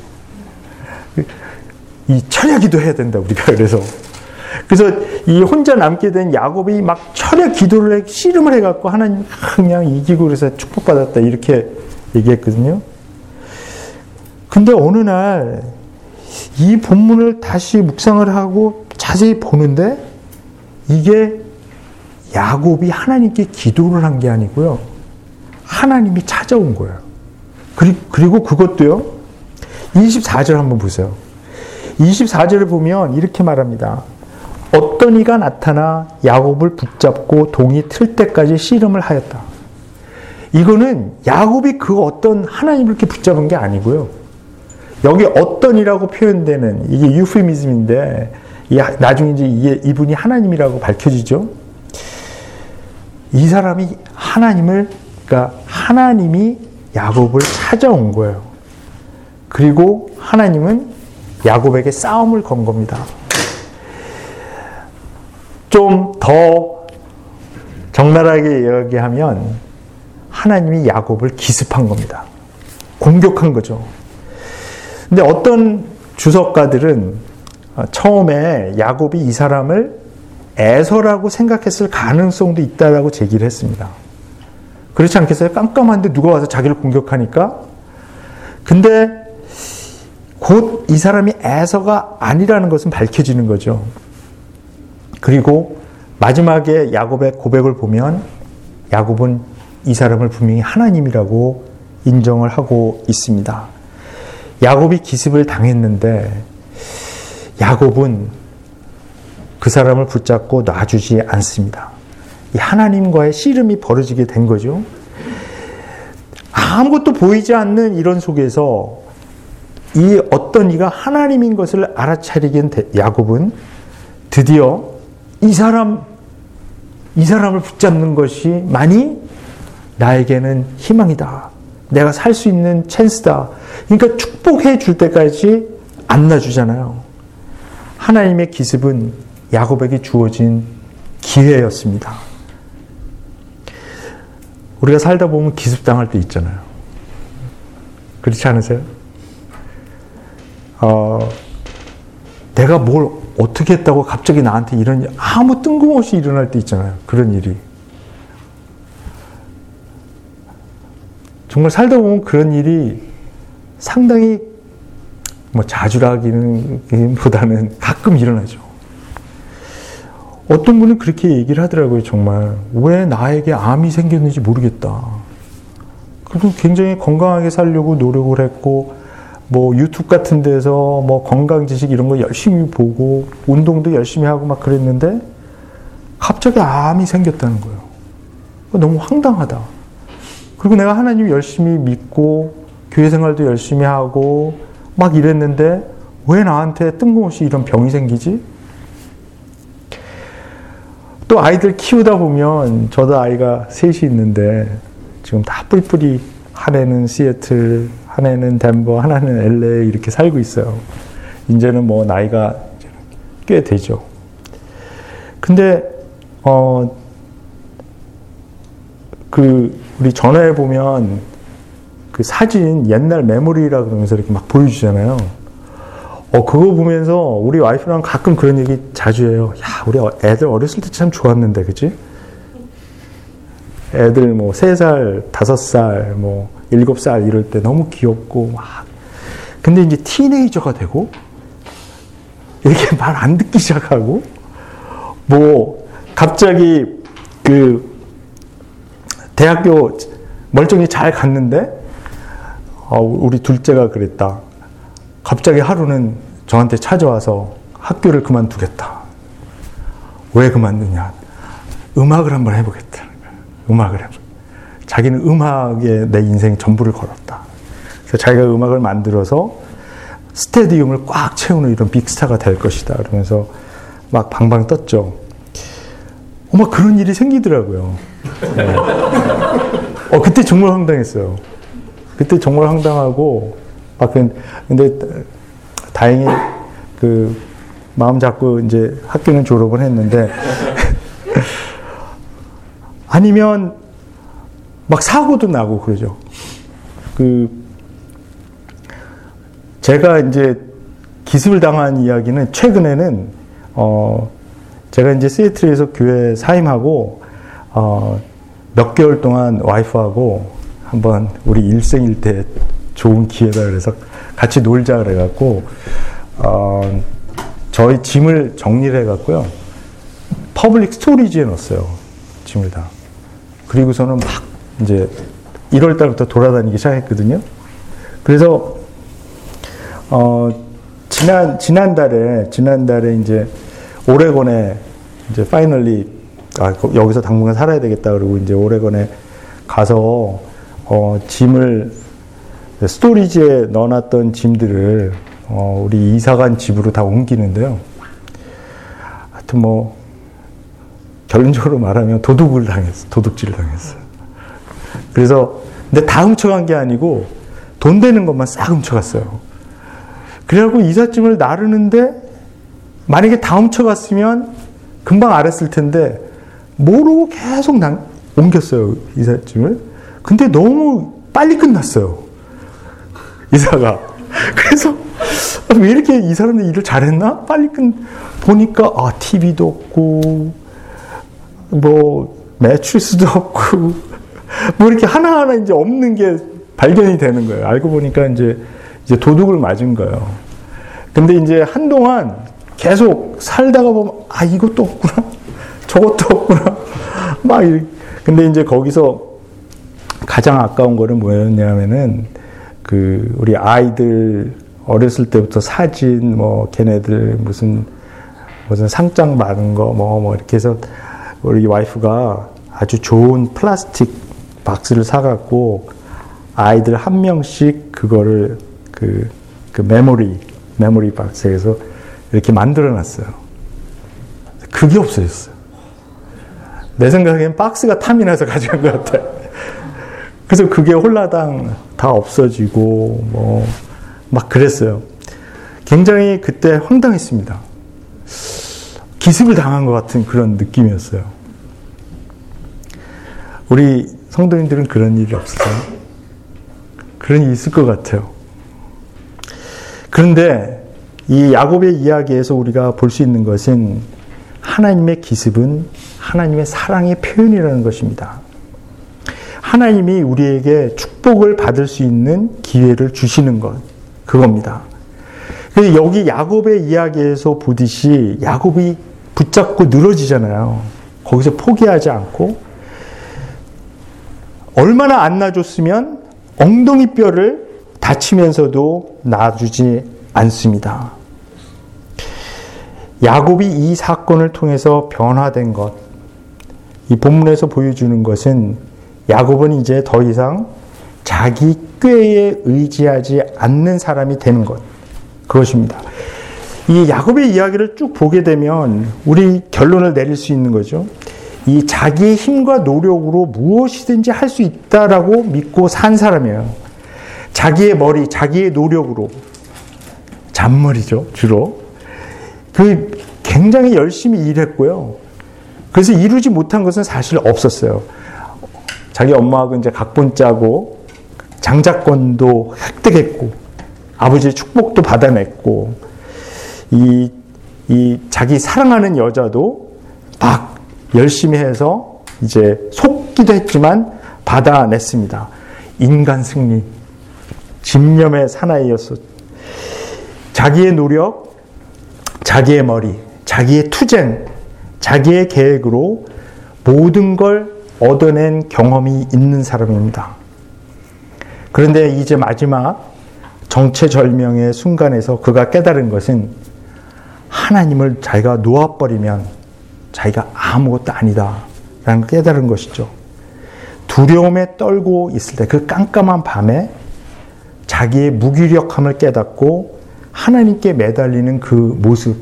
이 철야 기도해야 된다 우리가 그래서 그래서 이 혼자 남게 된 야곱이 막 철야 기도를 해, 씨름을 해갖고 하나님 그냥 이기고 그래서 축복받았다 이렇게 얘기했거든요. 근데 어느 날 이 본문을 다시 묵상을 하고 자세히 보는데 이게 야곱이 하나님께 기도를 한 게 아니고요. 하나님이 찾아온 거예요. 그리고 그것도요. 24절 한번 보세요. 24절을 보면 이렇게 말합니다. 어떤 이가 나타나 야곱을 붙잡고 동이 틀 때까지 씨름을 하였다. 이거는 야곱이 그 어떤 하나님을 이렇게 붙잡은 게 아니고요. 여기 어떤이라고 표현되는 이게 유피미즘인데 나중에 이제 이분이 하나님이라고 밝혀지죠. 이 사람이 하나님을 그러니까 하나님이 야곱을 찾아온 거예요. 그리고 하나님은 야곱에게 싸움을 건 겁니다. 좀 더 적나라하게 이야기하면 하나님이 야곱을 기습한 겁니다. 공격한 거죠. 근데 어떤 주석가들은 처음에 야곱이 이 사람을 에서라고 생각했을 가능성도 있다라고 제기를 했습니다. 그렇지 않겠어요? 깜깜한데 누가 와서 자기를 공격하니까? 근데 곧 이 사람이 에서가 아니라는 것은 밝혀지는 거죠. 그리고 마지막에 야곱의 고백을 보면 야곱은 이 사람을 분명히 하나님이라고 인정을 하고 있습니다. 야곱이 기습을 당했는데 야곱은 그 사람을 붙잡고 놔주지 않습니다. 하나님과의 씨름이 벌어지게 된 거죠. 아무것도 보이지 않는 이런 속에서 이 어떤 이가 하나님인 것을 알아차리게 야곱은 드디어 이 사람 이 사람을 붙잡는 것이 많이 나에게는 희망이다. 내가 살 수 있는 찬스다. 그러니까 축복해 줄 때까지 안 놔주잖아요. 하나님의 기습은 야곱에게 주어진 기회였습니다. 우리가 살다 보면 기습당할 때 있잖아요. 그렇지 않으세요? 어, 내가 뭘 어떻게 했다고 갑자기 나한테 이런 아무 뜬금없이 일어날 때 있잖아요. 그런 일이. 정말 살다 보면 그런 일이 상당히 뭐 자주라기보다는 가끔 일어나죠. 어떤 분은 그렇게 얘기를 하더라고요, 정말. 왜 나에게 암이 생겼는지 모르겠다. 그래도 굉장히 건강하게 살려고 노력을 했고, 뭐 유튜브 같은 데서 뭐 건강 지식 이런 거 열심히 보고, 운동도 열심히 하고 막 그랬는데, 갑자기 암이 생겼다는 거예요. 너무 황당하다. 그리고 내가 하나님 열심히 믿고, 교회 생활도 열심히 하고, 막 이랬는데, 왜 나한테 뜬금없이 이런 병이 생기지? 또 아이들 키우다 보면 저도 아이가 셋이 있는데 지금 다 뿔뿔이 한 애는 시애틀, 한 애는 덴버, 하나는 LA 이렇게 살고 있어요. 이제는 뭐 나이가 꽤 되죠. 근데 어 그 우리 전화해 보면 그 사진 옛날 메모리라 그러면서 이렇게 막 보여주잖아요. 어, 그거 보면서 우리 와이프랑 가끔 그런 얘기 자주 해요. 야, 우리 애들 어렸을 때 참 좋았는데, 그지? 애들 뭐, 3살, 5살, 뭐, 7살 이럴 때 너무 귀엽고, 막. 근데 이제 티네이저가 되고, 이렇게 말 안 듣기 시작하고, 뭐, 갑자기 그, 대학교 멀쩡히 잘 갔는데, 어, 우리 둘째가 그랬다. 갑자기 하루는 저한테 찾아와서 학교를 그만두겠다. 왜 그만두냐? 음악을 한번 해보겠다. 음악을 해보. 자기는 음악에 내 인생 전부를 걸었다. 그래서 자기가 음악을 만들어서 스테디움을 꽉 채우는 이런 빅스타가 될 것이다. 그러면서 막 방방 떴죠. 어머 그런 일이 생기더라고요. 네. 어 그때 정말 황당했어요. 그때 정말 황당하고 아, 그, 근데 다행히 그 마음 잡고 이제 학교는 졸업을 했는데 아니면 막 사고도 나고 그러죠. 그 제가 이제 기습을 당한 이야기는 최근에는 어 제가 이제 시애틀에서 교회 사임하고 어 몇 개월 동안 와이프하고 한번 우리 일생일대 좋은 기회다 그래서 같이 놀자 그래갖고 어, 저희 짐을 정리를 해갖고요. Public Storage에 넣었어요. 짐을 다. 그리고서는 막 이제 1월 달부터 돌아다니기 시작했거든요. 그래서 어, 지난 지난달에 지난달에 이제 오레곤에 이제 finally 아 거- 여기서 당분간 살아야 되겠다 그러고 이제 오레곤에 가서 어 짐을 storage에 넣어놨던 짐들을 어 우리 이사간 집으로 다 옮기는데요. 하여튼 뭐 결론적으로 말하면 도둑을 당했어 도둑질을 당했어요. 그래서 근데 다 훔쳐간 게 아니고 돈 되는 것만 싹 훔쳐갔어요. 그래갖고 이삿짐을 나르는데 만약에 다 훔쳐갔으면 금방 알았을 텐데 모르고 계속 남- 옮겼어요 이삿짐을. 근데 너무 빨리 끝났어요 이사가. 그래서 왜 이렇게 이 사람들 일을 잘했나? 빨리 끝 보니까 아 TV도 없고 뭐 매트리스도 없고 뭐 이렇게 하나하나 이제 없는 게 발견이 되는 거예요. 알고 보니까 이제 이제 도둑을 맞은 거예요. 근데 이제 한동안 계속 살다가 보면 아 이것도 없구나 저것도 없구나 막 이렇게. 근데 이제 거기서 가장 아까운 거는 뭐였냐면은 그 우리 아이들 어렸을 때부터 사진 뭐 걔네들 무슨 무슨 상장 받은 거 뭐뭐 이렇게 해서 우리 와이프가 아주 좋은 플라스틱 박스를 사갖고 아이들 한 명씩 그거를 그, 그 메모리 메모리 박스에서 이렇게 만들어 놨어요. 그게 없어졌어요. 내 생각엔 박스가 탐이 나서 가져간 것 같아요. 그래서 그게 홀라당 다 없어지고 뭐 막 그랬어요. 굉장히 그때 황당했습니다. 기습을 당한 것 같은 그런 느낌이었어요. 우리 성도님들은 그런 일이 없으세요? 그런 일이 있을 것 같아요. 그런데 이 야곱의 이야기에서 우리가 볼 수 있는 것은 하나님의 기습은 하나님의 사랑의 표현이라는 것입니다. 하나님이 우리에게 축복을 받을 수 있는 기회를 주시는 것, 그겁니다. 여기 야곱의 이야기에서 보듯이 야곱이 붙잡고 늘어지잖아요. 거기서 포기하지 않고 얼마나 안 놔줬으면 엉덩이 뼈를 다치면서도 놔주지 않습니다. 야곱이 이 사건을 통해서 변화된 것, 이 본문에서 보여주는 것은 야곱은 이제 더 이상 자기 꾀에 의지하지 않는 사람이 되는 것, 그것입니다. 이 야곱의 이야기를 쭉 보게 되면 우리 결론을 내릴 수 있는 거죠. 이 자기의 힘과 노력으로 무엇이든지 할 수 있다라고 믿고 산 사람이에요. 자기의 머리, 자기의 노력으로. 잔머리죠, 주로. 그 굉장히 열심히 일했고요. 그래서 이루지 못한 것은 사실 없었어요. 자기 엄마하고 이제 각본 짜고 장자권도 획득했고 아버지의 축복도 받아냈고 이, 이 자기 사랑하는 여자도 막 열심히 해서 이제 속기도 했지만 받아냈습니다. 인간 승리, 집념의 사나이였어. 자기의 노력, 자기의 머리, 자기의 투쟁, 자기의 계획으로 모든 걸 얻어낸 경험이 있는 사람입니다. 그런데 이제 마지막 정체절명의 순간에서 그가 깨달은 것은 하나님을 자기가 놓아버리면 자기가 아무것도 아니다. 라는 걸 깨달은 것이죠. 두려움에 떨고 있을 때 그 깜깜한 밤에 자기의 무기력함을 깨닫고 하나님께 매달리는 그 모습.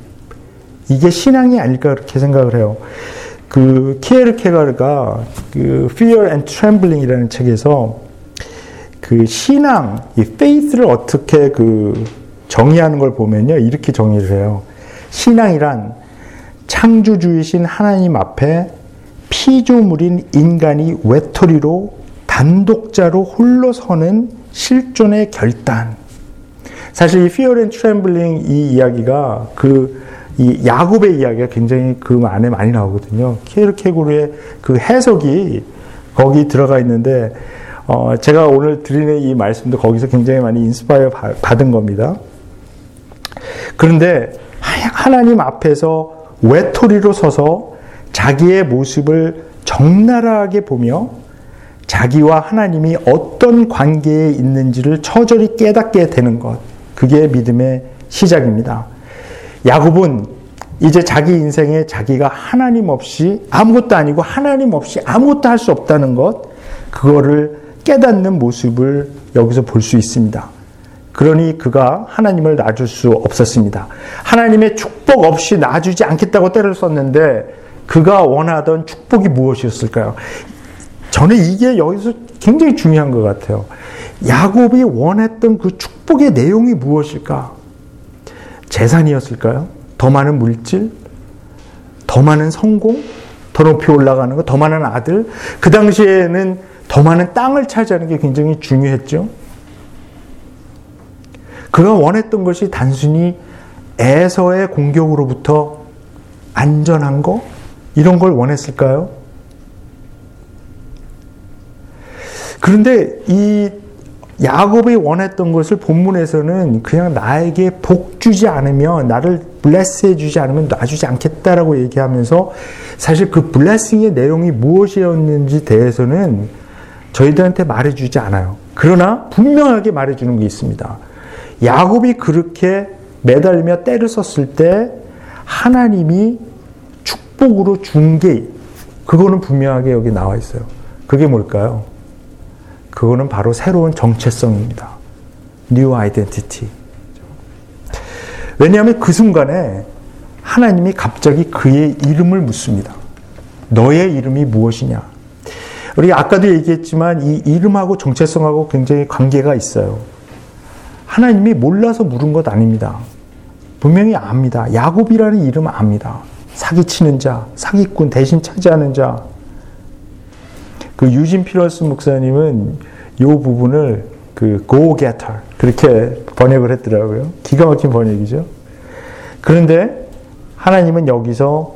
이게 신앙이 아닐까 그렇게 생각을 해요. 그 키에르케가르가 그 Fear and Trembling이라는 책에서 그 신앙, 이 faith를 어떻게 그 정의하는 걸 보면요. 이렇게 정의를 해요. 신앙이란 창조주이신 하나님 앞에 피조물인 인간이 외톨이로 단독자로 홀로 서는 실존의 결단. 사실 이 Fear and Trembling 이 이야기가 그 이 야곱의 이야기가 굉장히 그 안에 많이 나오거든요. 키에르케고르의 그 해석이 거기 들어가 있는데 어 제가 오늘 드리는 이 말씀도 거기서 굉장히 많이 인스파이어 받은 겁니다. 그런데 하나님 앞에서 외톨이로 서서 자기의 모습을 적나라하게 보며 자기와 하나님이 어떤 관계에 있는지를 처절히 깨닫게 되는 것. 그게 믿음의 시작입니다. 야곱은 이제 자기 인생에 자기가 하나님 없이 아무것도 아니고 하나님 없이 아무것도 할 수 없다는 것, 그거를 깨닫는 모습을 여기서 볼 수 있습니다. 그러니 그가 하나님을 놔줄 수 없었습니다. 하나님의 축복 없이 놔주지 않겠다고 때를 썼는데 그가 원하던 축복이 무엇이었을까요? 저는 이게 여기서 굉장히 중요한 것 같아요. 야곱이 원했던 그 축복의 내용이 무엇일까? 재산이었을까요? 더 많은 물질? 더 많은 성공? 더 높이 올라가는 것? 더 많은 아들? 그 당시에는 더 많은 땅을 차지하는 게 굉장히 중요했죠. 그가 원했던 것이 단순히 에서의 공격으로부터 안전한 거? 이런 걸 원했을까요? 그런데 이 야곱이 원했던 것을 본문에서는 그냥 나에게 복 주지 않으면 나를 블레스해 주지 않으면 놔주지 않겠다라고 얘기하면서 사실 그 블레싱의 내용이 무엇이었는지 대해서는 저희들한테 말해주지 않아요. 그러나 분명하게 말해주는 게 있습니다. 야곱이 그렇게 매달리며 때를 썼을 때 하나님이 축복으로 준 게 그거는 분명하게 여기 나와 있어요. 그게 뭘까요? 그거는 바로 새로운 정체성입니다. New Identity. 왜냐하면 그 순간에 하나님이 갑자기 그의 이름을 묻습니다. 너의 이름이 무엇이냐? 우리 아까도 얘기했지만 이 이름하고 정체성하고 굉장히 관계가 있어요. 하나님이 몰라서 물은 것 아닙니다. 분명히 압니다. 야곱이라는 이름 압니다. 사기치는 자, 사기꾼 대신 차지하는 자. 그 유진 피러스 목사님은 이 부분을 그 go getter 그렇게 번역을 했더라고요. 기가 막힌 번역이죠. 그런데 하나님은 여기서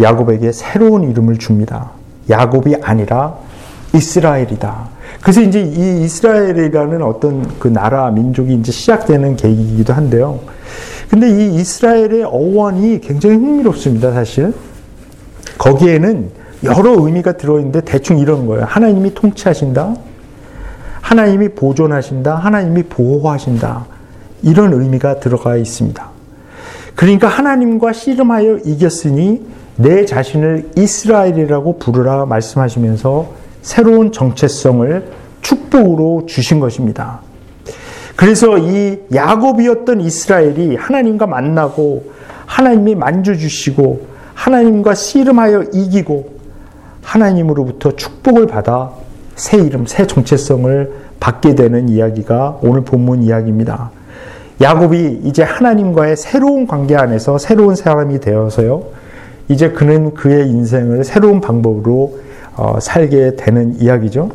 야곱에게 새로운 이름을 줍니다. 야곱이 아니라 이스라엘이다. 그래서 이제 이 이스라엘이라는 어떤 그 나라 민족이 이제 시작되는 계기이기도 한데요. 근데 이 이스라엘의 어원이 굉장히 흥미롭습니다, 사실. 거기에는 여러 의미가 들어있는데 대충 이런 거예요. 하나님이 통치하신다. 하나님이 보존하신다. 하나님이 보호하신다. 이런 의미가 들어가 있습니다. 그러니까 하나님과 씨름하여 이겼으니 내 자신을 이스라엘이라고 부르라 말씀하시면서 새로운 정체성을 축복으로 주신 것입니다. 그래서 이 야곱이었던 이스라엘이 하나님과 만나고 하나님이 만져주시고 하나님과 씨름하여 이기고 하나님으로부터 축복을 받아 새 이름, 새 정체성을 받게 되는 이야기가 오늘 본문 이야기입니다. 야곱이 이제 하나님과의 새로운 관계 안에서 새로운 사람이 되어서요. 이제 그는 그의 인생을 새로운 방법으로 어, 살게 되는 이야기죠.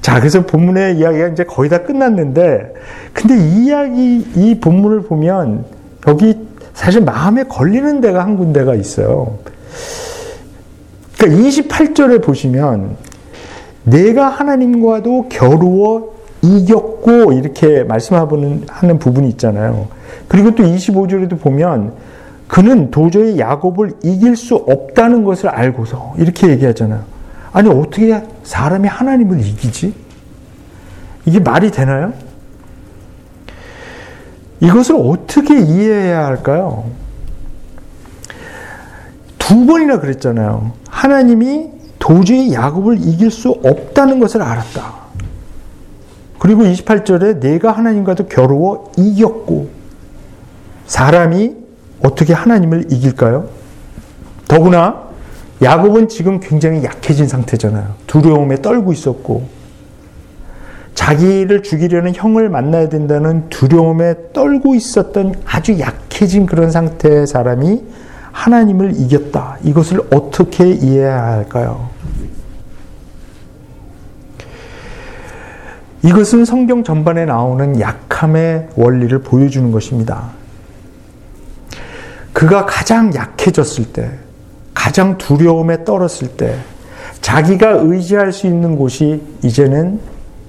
자, 그래서 본문의 이야기가 이제 거의 다 끝났는데, 근데 이 이야기, 이 본문을 보면 여기 사실 마음에 걸리는 데가 한 군데가 있어요. 그러니까 28절에 보시면 내가 하나님과도 겨루어 이겼고 이렇게 말씀하는 하는 부분이 있잖아요. 그리고 또 25절에도 보면 그는 도저히 야곱을 이길 수 없다는 것을 알고서 이렇게 얘기하잖아요. 아니 어떻게 사람이 하나님을 이기지? 이게 말이 되나요? 이것을 어떻게 이해해야 할까요? 두 번이나 그랬잖아요. 하나님이 도저히 야곱을 이길 수 없다는 것을 알았다. 그리고 28절에 내가 하나님과도 겨루어 이겼고 사람이 어떻게 하나님을 이길까요? 더구나 야곱은 지금 굉장히 약해진 상태잖아요. 두려움에 떨고 있었고 자기를 죽이려는 형을 만나야 된다는 두려움에 떨고 있었던 아주 약해진 그런 상태의 사람이 하나님을 이겼다. 이것을 어떻게 이해해야 할까요? 이것은 성경 전반에 나오는 약함의 원리를 보여주는 것입니다. 그가 가장 약해졌을 때, 가장 두려움에 떨었을 때, 자기가 의지할 수 있는 곳이 이제는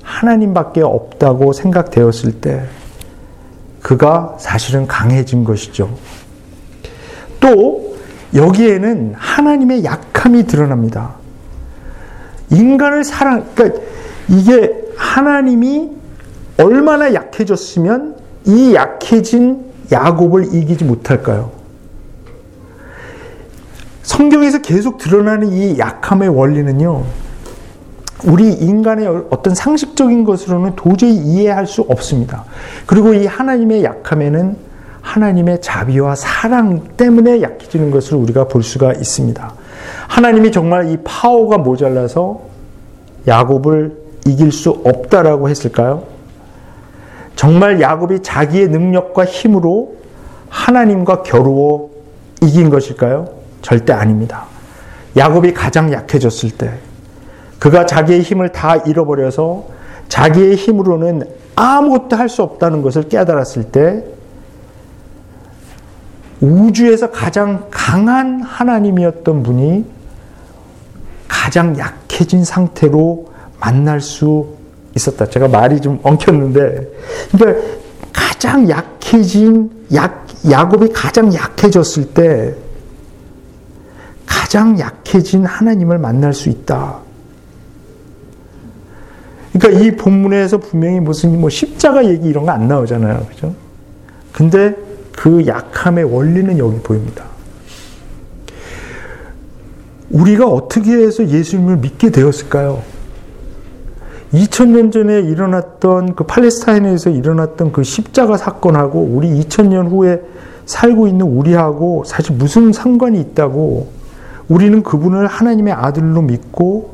하나님밖에 없다고 생각되었을 때, 그가 사실은 강해진 것이죠. 또, 여기에는 하나님의 약함이 드러납니다. 인간을 사랑, 그러니까 이게 하나님이 얼마나 약해졌으면 이 약해진 야곱을 이기지 못할까요? 성경에서 계속 드러나는 이 약함의 원리는요, 우리 인간의 어떤 상식적인 것으로는 도저히 이해할 수 없습니다. 그리고 이 하나님의 약함에는 하나님의 자비와 사랑 때문에 약해지는 것을 우리가 볼 수가 있습니다. 하나님이 정말 이 파워가 모자라서 야곱을 이길 수 없다라고 했을까요? 정말 야곱이 자기의 능력과 힘으로 하나님과 겨루어 이긴 것일까요? 절대 아닙니다. 야곱이 가장 약해졌을 때, 그가 자기의 힘을 다 잃어버려서 자기의 힘으로는 아무것도 할 수 없다는 것을 깨달았을 때, 우주에서 가장 강한 하나님이었던 분이 가장 약해진 상태로 만날 수 있었다. 제가 말이 좀 엉켰는데, 그러니까 가장 약해진 약 야곱이 가장 약해졌을 때 가장 약해진 하나님을 만날 수 있다. 그러니까 이 본문에서 분명히 무슨 뭐 십자가 얘기 이런 거 안 나오잖아요. 그죠? 근데 그 약함의 원리는 여기 보입니다. 우리가 어떻게 해서 예수님을 믿게 되었을까요? 2000년 전에 일어났던 그 팔레스타인에서 일어났던 그 십자가 사건하고 우리 2000년 후에 살고 있는 우리하고 사실 무슨 상관이 있다고 우리는 그분을 하나님의 아들로 믿고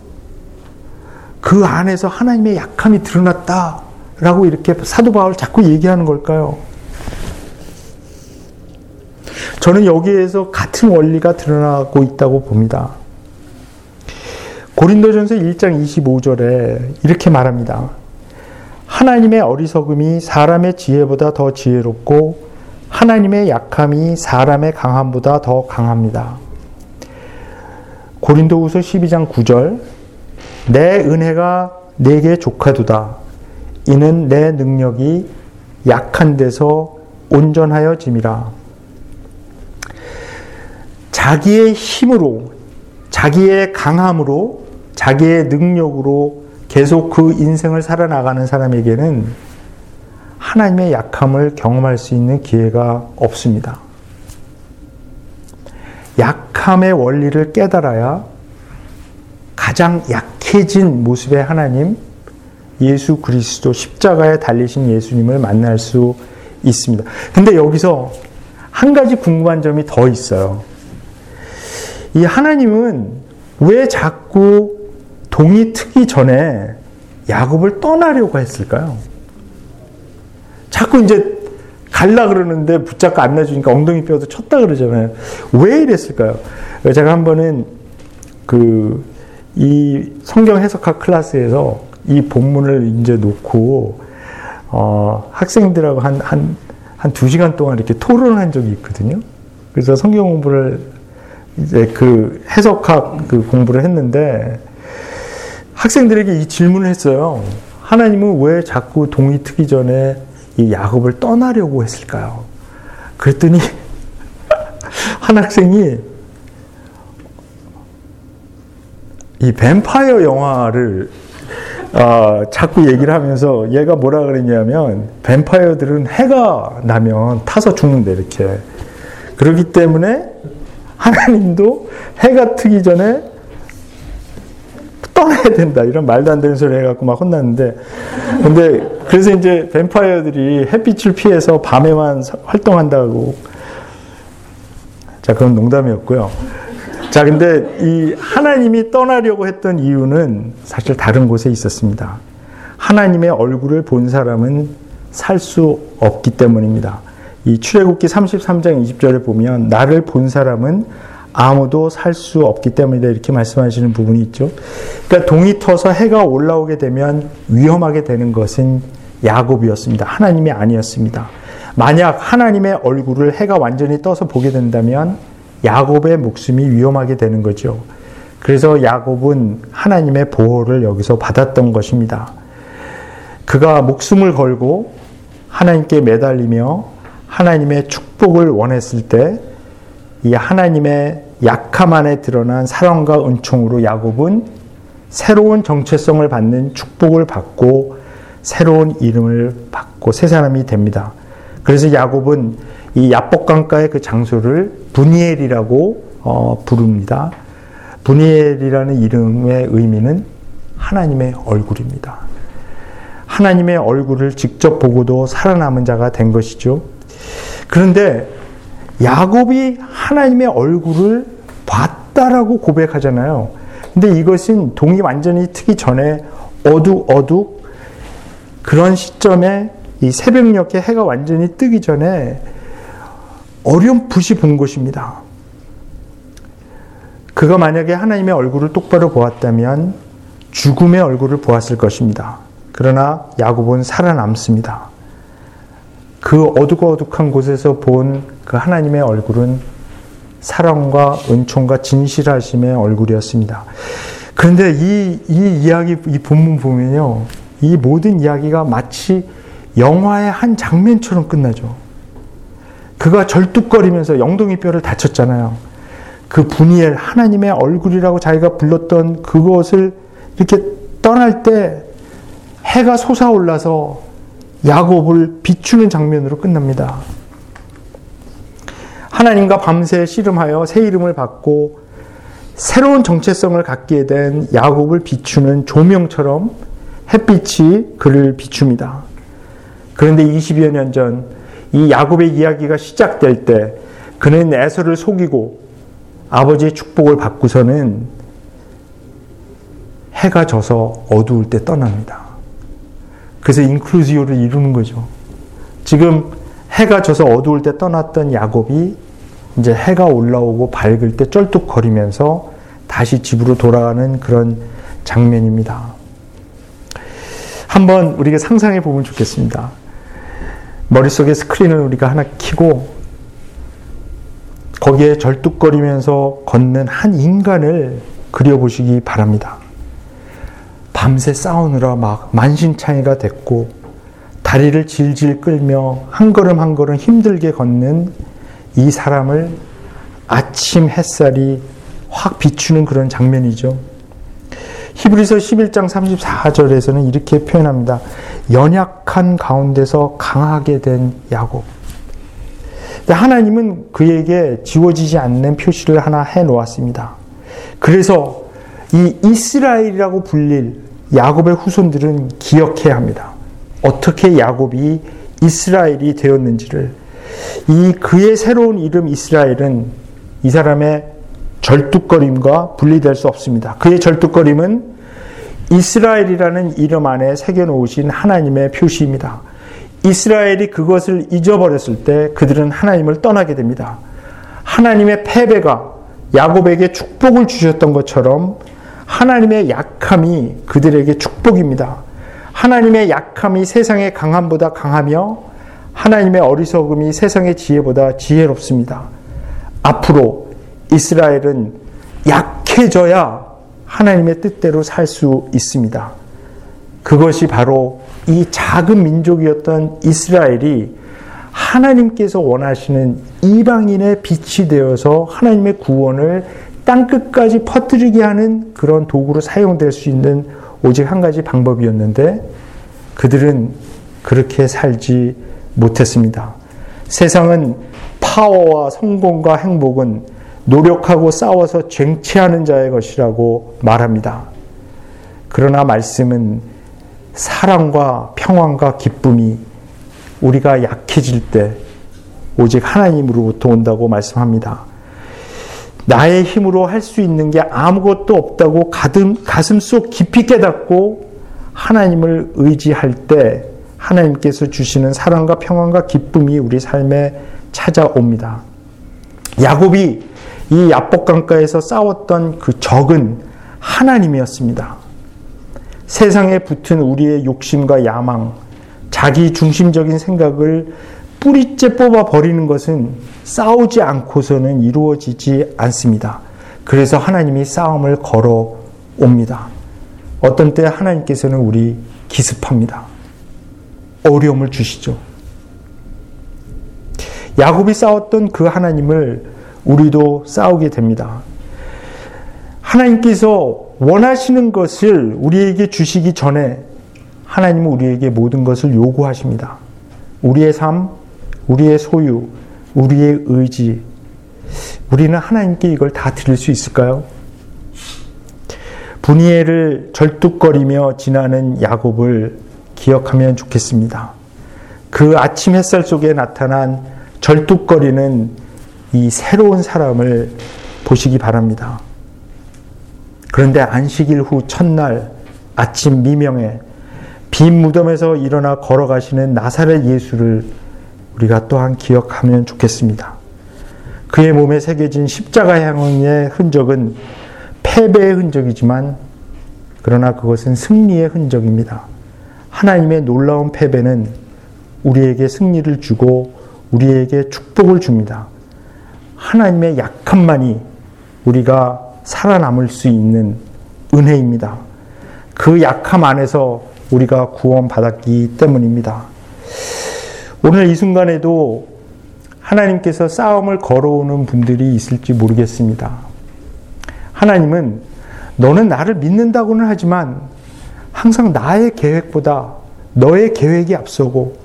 그 안에서 하나님의 약함이 드러났다라고 이렇게 사도 바울 자꾸 얘기하는 걸까요? 저는 여기에서 같은 원리가 드러나고 있다고 봅니다. 고린도전서 1장 25절에 이렇게 말합니다. 하나님의 어리석음이 사람의 지혜보다 더 지혜롭고 하나님의 약함이 사람의 강함보다 더 강합니다. 고린도후서 12장 9절 내 은혜가 내게 족하도다 이는 내 능력이 약한 데서 온전하여 짐이라 자기의 힘으로 자기의 강함으로 자기의 능력으로 계속 그 인생을 살아나가는 사람에게는 하나님의 약함을 경험할 수 있는 기회가 없습니다. 약함의 원리를 깨달아야 가장 약해진 모습의 하나님, 예수 그리스도 십자가에 달리신 예수님을 만날 수 있습니다. 근데 여기서 한 가지 궁금한 점이 더 있어요. 이 하나님은 왜 자꾸 동이 트기 전에 야곱을 떠나려고 했을까요? 자꾸 이제 갈라 그러는데 붙잡고 안 놔주니까 엉덩이 뼈도 쳤다 그러잖아요. 왜 이랬을까요? 제가 한 번은 그, 이 성경 해석학 클래스에서 이 본문을 이제 놓고, 어, 학생들하고 한, 한, 한 두 시간 동안 이렇게 토론한 적이 있거든요. 그래서 성경 공부를 이제 그 해석학 그 공부를 했는데 학생들에게 이 질문을 했어요. 하나님은 왜 자꾸 동이 트기 전에 이 야곱을 떠나려고 했을까요? 그랬더니 한 학생이 이 뱀파이어 영화를 어, 자꾸 얘기를 하면서 얘가 뭐라 그랬냐면 뱀파이어들은 해가 나면 타서 죽는데 이렇게 그렇기 때문에 하나님도 해가 트기 전에 떠나야 된다. 이런 말도 안 되는 소리 해갖고 막 혼났는데. 근데 그래서 이제 뱀파이어들이 햇빛을 피해서 밤에만 활동한다고. 자 그건 농담이었고요. 자 근데 이 하나님이 떠나려고 했던 이유는 사실 다른 곳에 있었습니다. 하나님의 얼굴을 본 사람은 살 수 없기 때문입니다 이 출애굽기 33장 20절에 보면 나를 본 사람은 아무도 살 수 없기 때문이다 이렇게 말씀하시는 부분이 있죠. 그러니까 동이 터서 해가 올라오게 되면 위험하게 되는 것은 야곱이었습니다. 하나님이 아니었습니다. 만약 하나님의 얼굴을 해가 완전히 떠서 보게 된다면 야곱의 목숨이 위험하게 되는 거죠. 그래서 야곱은 하나님의 보호를 여기서 받았던 것입니다. 그가 목숨을 걸고 하나님께 매달리며 하나님의 축복을 원했을 때 이 하나님의 약함 안에 드러난 사랑과 은총으로 야곱은 새로운 정체성을 받는 축복을 받고 새로운 이름을 받고 새 사람이 됩니다. 그래서 야곱은 이 야복강가의 그 장소를 분이엘이라고 어, 부릅니다. 분이엘이라는 이름의 의미는 하나님의 얼굴입니다. 하나님의 얼굴을 직접 보고도 살아남은 자가 된 것이죠. 그런데 야곱이 하나님의 얼굴을 봤다라고 고백하잖아요. 근데 이것은 동이 완전히 트기 전에 어둑어둑 그런 시점에 이 새벽녘에 해가 완전히 뜨기 전에 어렴풋이 본 것입니다. 그가 만약에 하나님의 얼굴을 똑바로 보았다면 죽음의 얼굴을 보았을 것입니다. 그러나 야곱은 살아남습니다. 그 어둑어둑한 곳에서 본 그 하나님의 얼굴은 사랑과 은총과 진실하심의 얼굴이었습니다. 그런데 이, 이 이야기, 이 본문 보면요. 이 모든 이야기가 마치 영화의 한 장면처럼 끝나죠. 그가 절뚝거리면서 영동이 뼈를 다쳤잖아요. 그 분이엘 하나님의 얼굴이라고 자기가 불렀던 그것을 이렇게 떠날 때 해가 솟아올라서 야곱을 비추는 장면으로 끝납니다. 하나님과 밤새 씨름하여 새 이름을 받고 새로운 정체성을 갖게 된 야곱을 비추는 조명처럼 햇빛이 그를 비춥니다. 그런데 20여 년 전 이 야곱의 이야기가 시작될 때 그는 에서를 속이고 아버지의 축복을 받고서는 해가 져서 어두울 때 떠납니다. 그래서 인클루지오를 이루는 거죠. 지금 해가 져서 어두울 때 떠났던 야곱이 이제 해가 올라오고 밝을 때 쩔뚝거리면서 다시 집으로 돌아가는 그런 장면입니다. 한번 우리가 상상해 보면 좋겠습니다. 머릿속에 스크린을 우리가 하나 키고 거기에 절뚝거리면서 걷는 한 인간을 그려보시기 바랍니다. 밤새 싸우느라 막 만신창이가 됐고 다리를 질질 끌며 한 걸음 한 걸음 힘들게 걷는 이 사람을 아침 햇살이 확 비추는 그런 장면이죠. 히브리서 11장 34절에서는 이렇게 표현합니다. 연약한 가운데서 강하게 된 야곱. 하나님은 그에게 지워지지 않는 표시를 하나 해 놓았습니다. 그래서 이 이스라엘이라고 불릴 야곱의 후손들은 기억해야 합니다. 어떻게 야곱이 이스라엘이 되었는지를 이 그의 새로운 이름 이스라엘은 이 사람의 절뚝거림과 분리될 수 없습니다. 그의 절뚝거림은 이스라엘이라는 이름 안에 새겨놓으신 하나님의 표시입니다. 이스라엘이 그것을 잊어버렸을 때 그들은 하나님을 떠나게 됩니다. 하나님의 패배가 야곱에게 축복을 주셨던 것처럼 하나님의 약함이 그들에게 축복입니다. 하나님의 약함이 세상의 강함보다 강하며 하나님의 어리석음이 세상의 지혜보다 지혜롭습니다. 앞으로 이스라엘은 약해져야 하나님의 뜻대로 살 수 있습니다. 그것이 바로 이 작은 민족이었던 이스라엘이 하나님께서 원하시는 이방인의 빛이 되어서 하나님의 구원을 땅 끝까지 퍼뜨리게 하는 그런 도구로 사용될 수 있는 오직 한 가지 방법이었는데 그들은 그렇게 살지 못했습니다. 세상은 파워와 성공과 행복은 노력하고 싸워서 쟁취하는 자의 것이라고 말합니다. 그러나 말씀은 사랑과 평안과 기쁨이 우리가 약해질 때 오직 하나님으로부터 온다고 말씀합니다. 나의 힘으로 할 수 있는 게 아무것도 없다고 가슴, 가슴 속 깊이 깨닫고 하나님을 의지할 때 하나님께서 주시는 사랑과 평안과 기쁨이 우리 삶에 찾아옵니다. 야곱이 이 야복강가에서 싸웠던 그 적은 하나님이었습니다. 세상에 붙은 우리의 욕심과 야망, 자기 중심적인 생각을 뿌리째 뽑아 버리는 것은 싸우지 않고서는 이루어지지 않습니다. 그래서 하나님이 싸움을 걸어 옵니다. 어떤 때 하나님께서는 우리 기습합니다. 어려움을 주시죠. 야곱이 싸웠던 그 하나님을 우리도 싸우게 됩니다. 하나님께서 원하시는 것을 우리에게 주시기 전에 하나님은 우리에게 모든 것을 요구하십니다. 우리의 삶, 우리의 소유, 우리의 의지, 우리는 하나님께 이걸 다 드릴 수 있을까요? 분이엘을 절뚝거리며 지나는 야곱을 기억하면 좋겠습니다. 그 아침 햇살 속에 나타난 절뚝거리는 이 새로운 사람을 보시기 바랍니다. 그런데 안식일 후 첫날 아침 미명에 빈 무덤에서 일어나 걸어가시는 나사렛 예수를 우리가 또한 기억하면 좋겠습니다. 그의 몸에 새겨진 십자가 향의 흔적은 패배의 흔적이지만 그러나 그것은 승리의 흔적입니다. 하나님의 놀라운 패배는 우리에게 승리를 주고 우리에게 축복을 줍니다. 하나님의 약함만이 우리가 살아남을 수 있는 은혜입니다. 그 약함 안에서 우리가 구원받았기 때문입니다. 오늘 이 순간에도 하나님께서 싸움을 걸어오는 분들이 있을지 모르겠습니다. 하나님은 너는 나를 믿는다고는 하지만 항상 나의 계획보다 너의 계획이 앞서고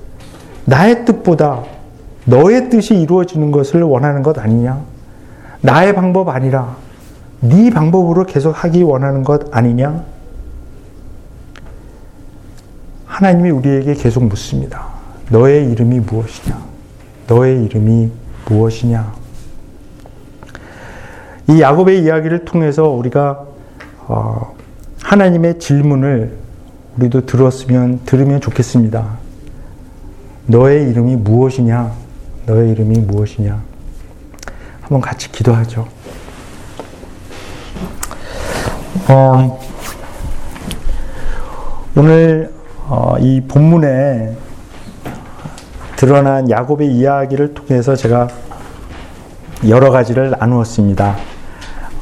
나의 뜻보다 너의 뜻이 이루어지는 것을 원하는 것 아니냐? 나의 방법 아니라 네 방법으로 계속 하기 원하는 것 아니냐? 하나님이 우리에게 계속 묻습니다. 너의 이름이 무엇이냐? 너의 이름이 무엇이냐? 이 야곱의 이야기를 통해서 우리가 어, 하나님의 질문을 우리도 들었으면 들으면 좋겠습니다. 너의 이름이 무엇이냐? 너의 이름이 무엇이냐? 한번 같이 기도하죠. 어, 오늘 어, 이 본문에 드러난 야곱의 이야기를 통해서 제가 여러 가지를 나누었습니다.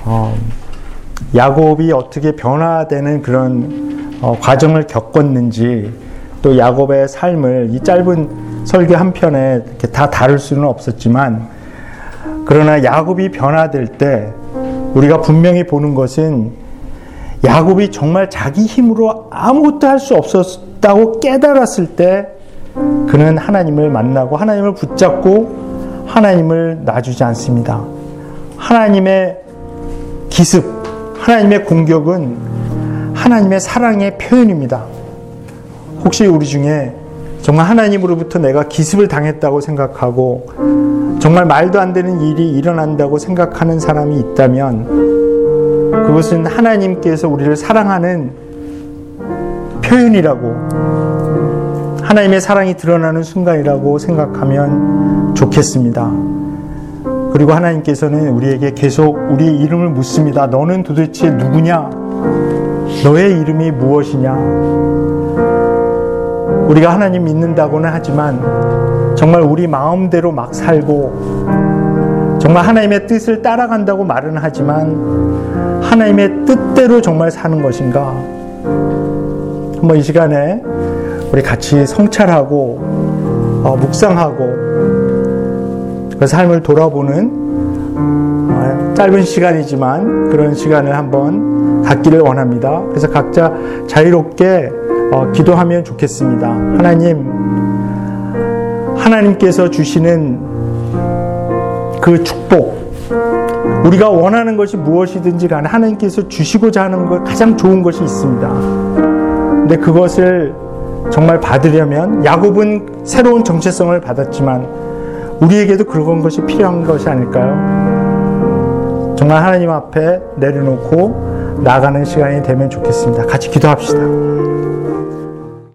어, 야곱이 어떻게 변화되는 그런 어, 과정을 겪었는지 또 야곱의 삶을 이 짧은 설교 한 편에 다 다룰 수는 없었지만 그러나 야곱이 변화될 때 우리가 분명히 보는 것은 야곱이 정말 자기 힘으로 아무것도 할 수 없었다고 깨달았을 때 그는 하나님을 만나고 하나님을 붙잡고 하나님을 놔주지 않습니다. 하나님의 기습, 하나님의 공격은 하나님의 사랑의 표현입니다. 혹시 우리 중에 정말 하나님으로부터 내가 기습을 당했다고 생각하고 정말 말도 안 되는 일이 일어난다고 생각하는 사람이 있다면 그것은 하나님께서 우리를 사랑하는 표현이라고 하나님의 사랑이 드러나는 순간이라고 생각하면 좋겠습니다. 그리고 하나님께서는 우리에게 계속 우리의 이름을 묻습니다. 너는 도대체 누구냐? 너의 이름이 무엇이냐? 우리가 하나님 믿는다고는 하지만 정말 우리 마음대로 막 살고 정말 하나님의 뜻을 따라간다고 말은 하지만 하나님의 뜻대로 정말 사는 것인가? 한번 이 시간에 우리 같이 성찰하고 어, 묵상하고 그 삶을 돌아보는 어, 짧은 시간이지만 그런 시간을 한번 갖기를 원합니다. 그래서 각자 자유롭게 어, 기도하면 좋겠습니다. 하나님, 하나님께서 주시는 그 축복, 우리가 원하는 것이 무엇이든지 간에 하나님께서 주시고자 하는 것 가장 좋은 것이 있습니다. 근데 그것을 정말 받으려면 야곱은 새로운 정체성을 받았지만 우리에게도 그런 것이 필요한 것이 아닐까요? 정말 하나님 앞에 내려놓고 나가는 시간이 되면 좋겠습니다. 같이 기도합시다.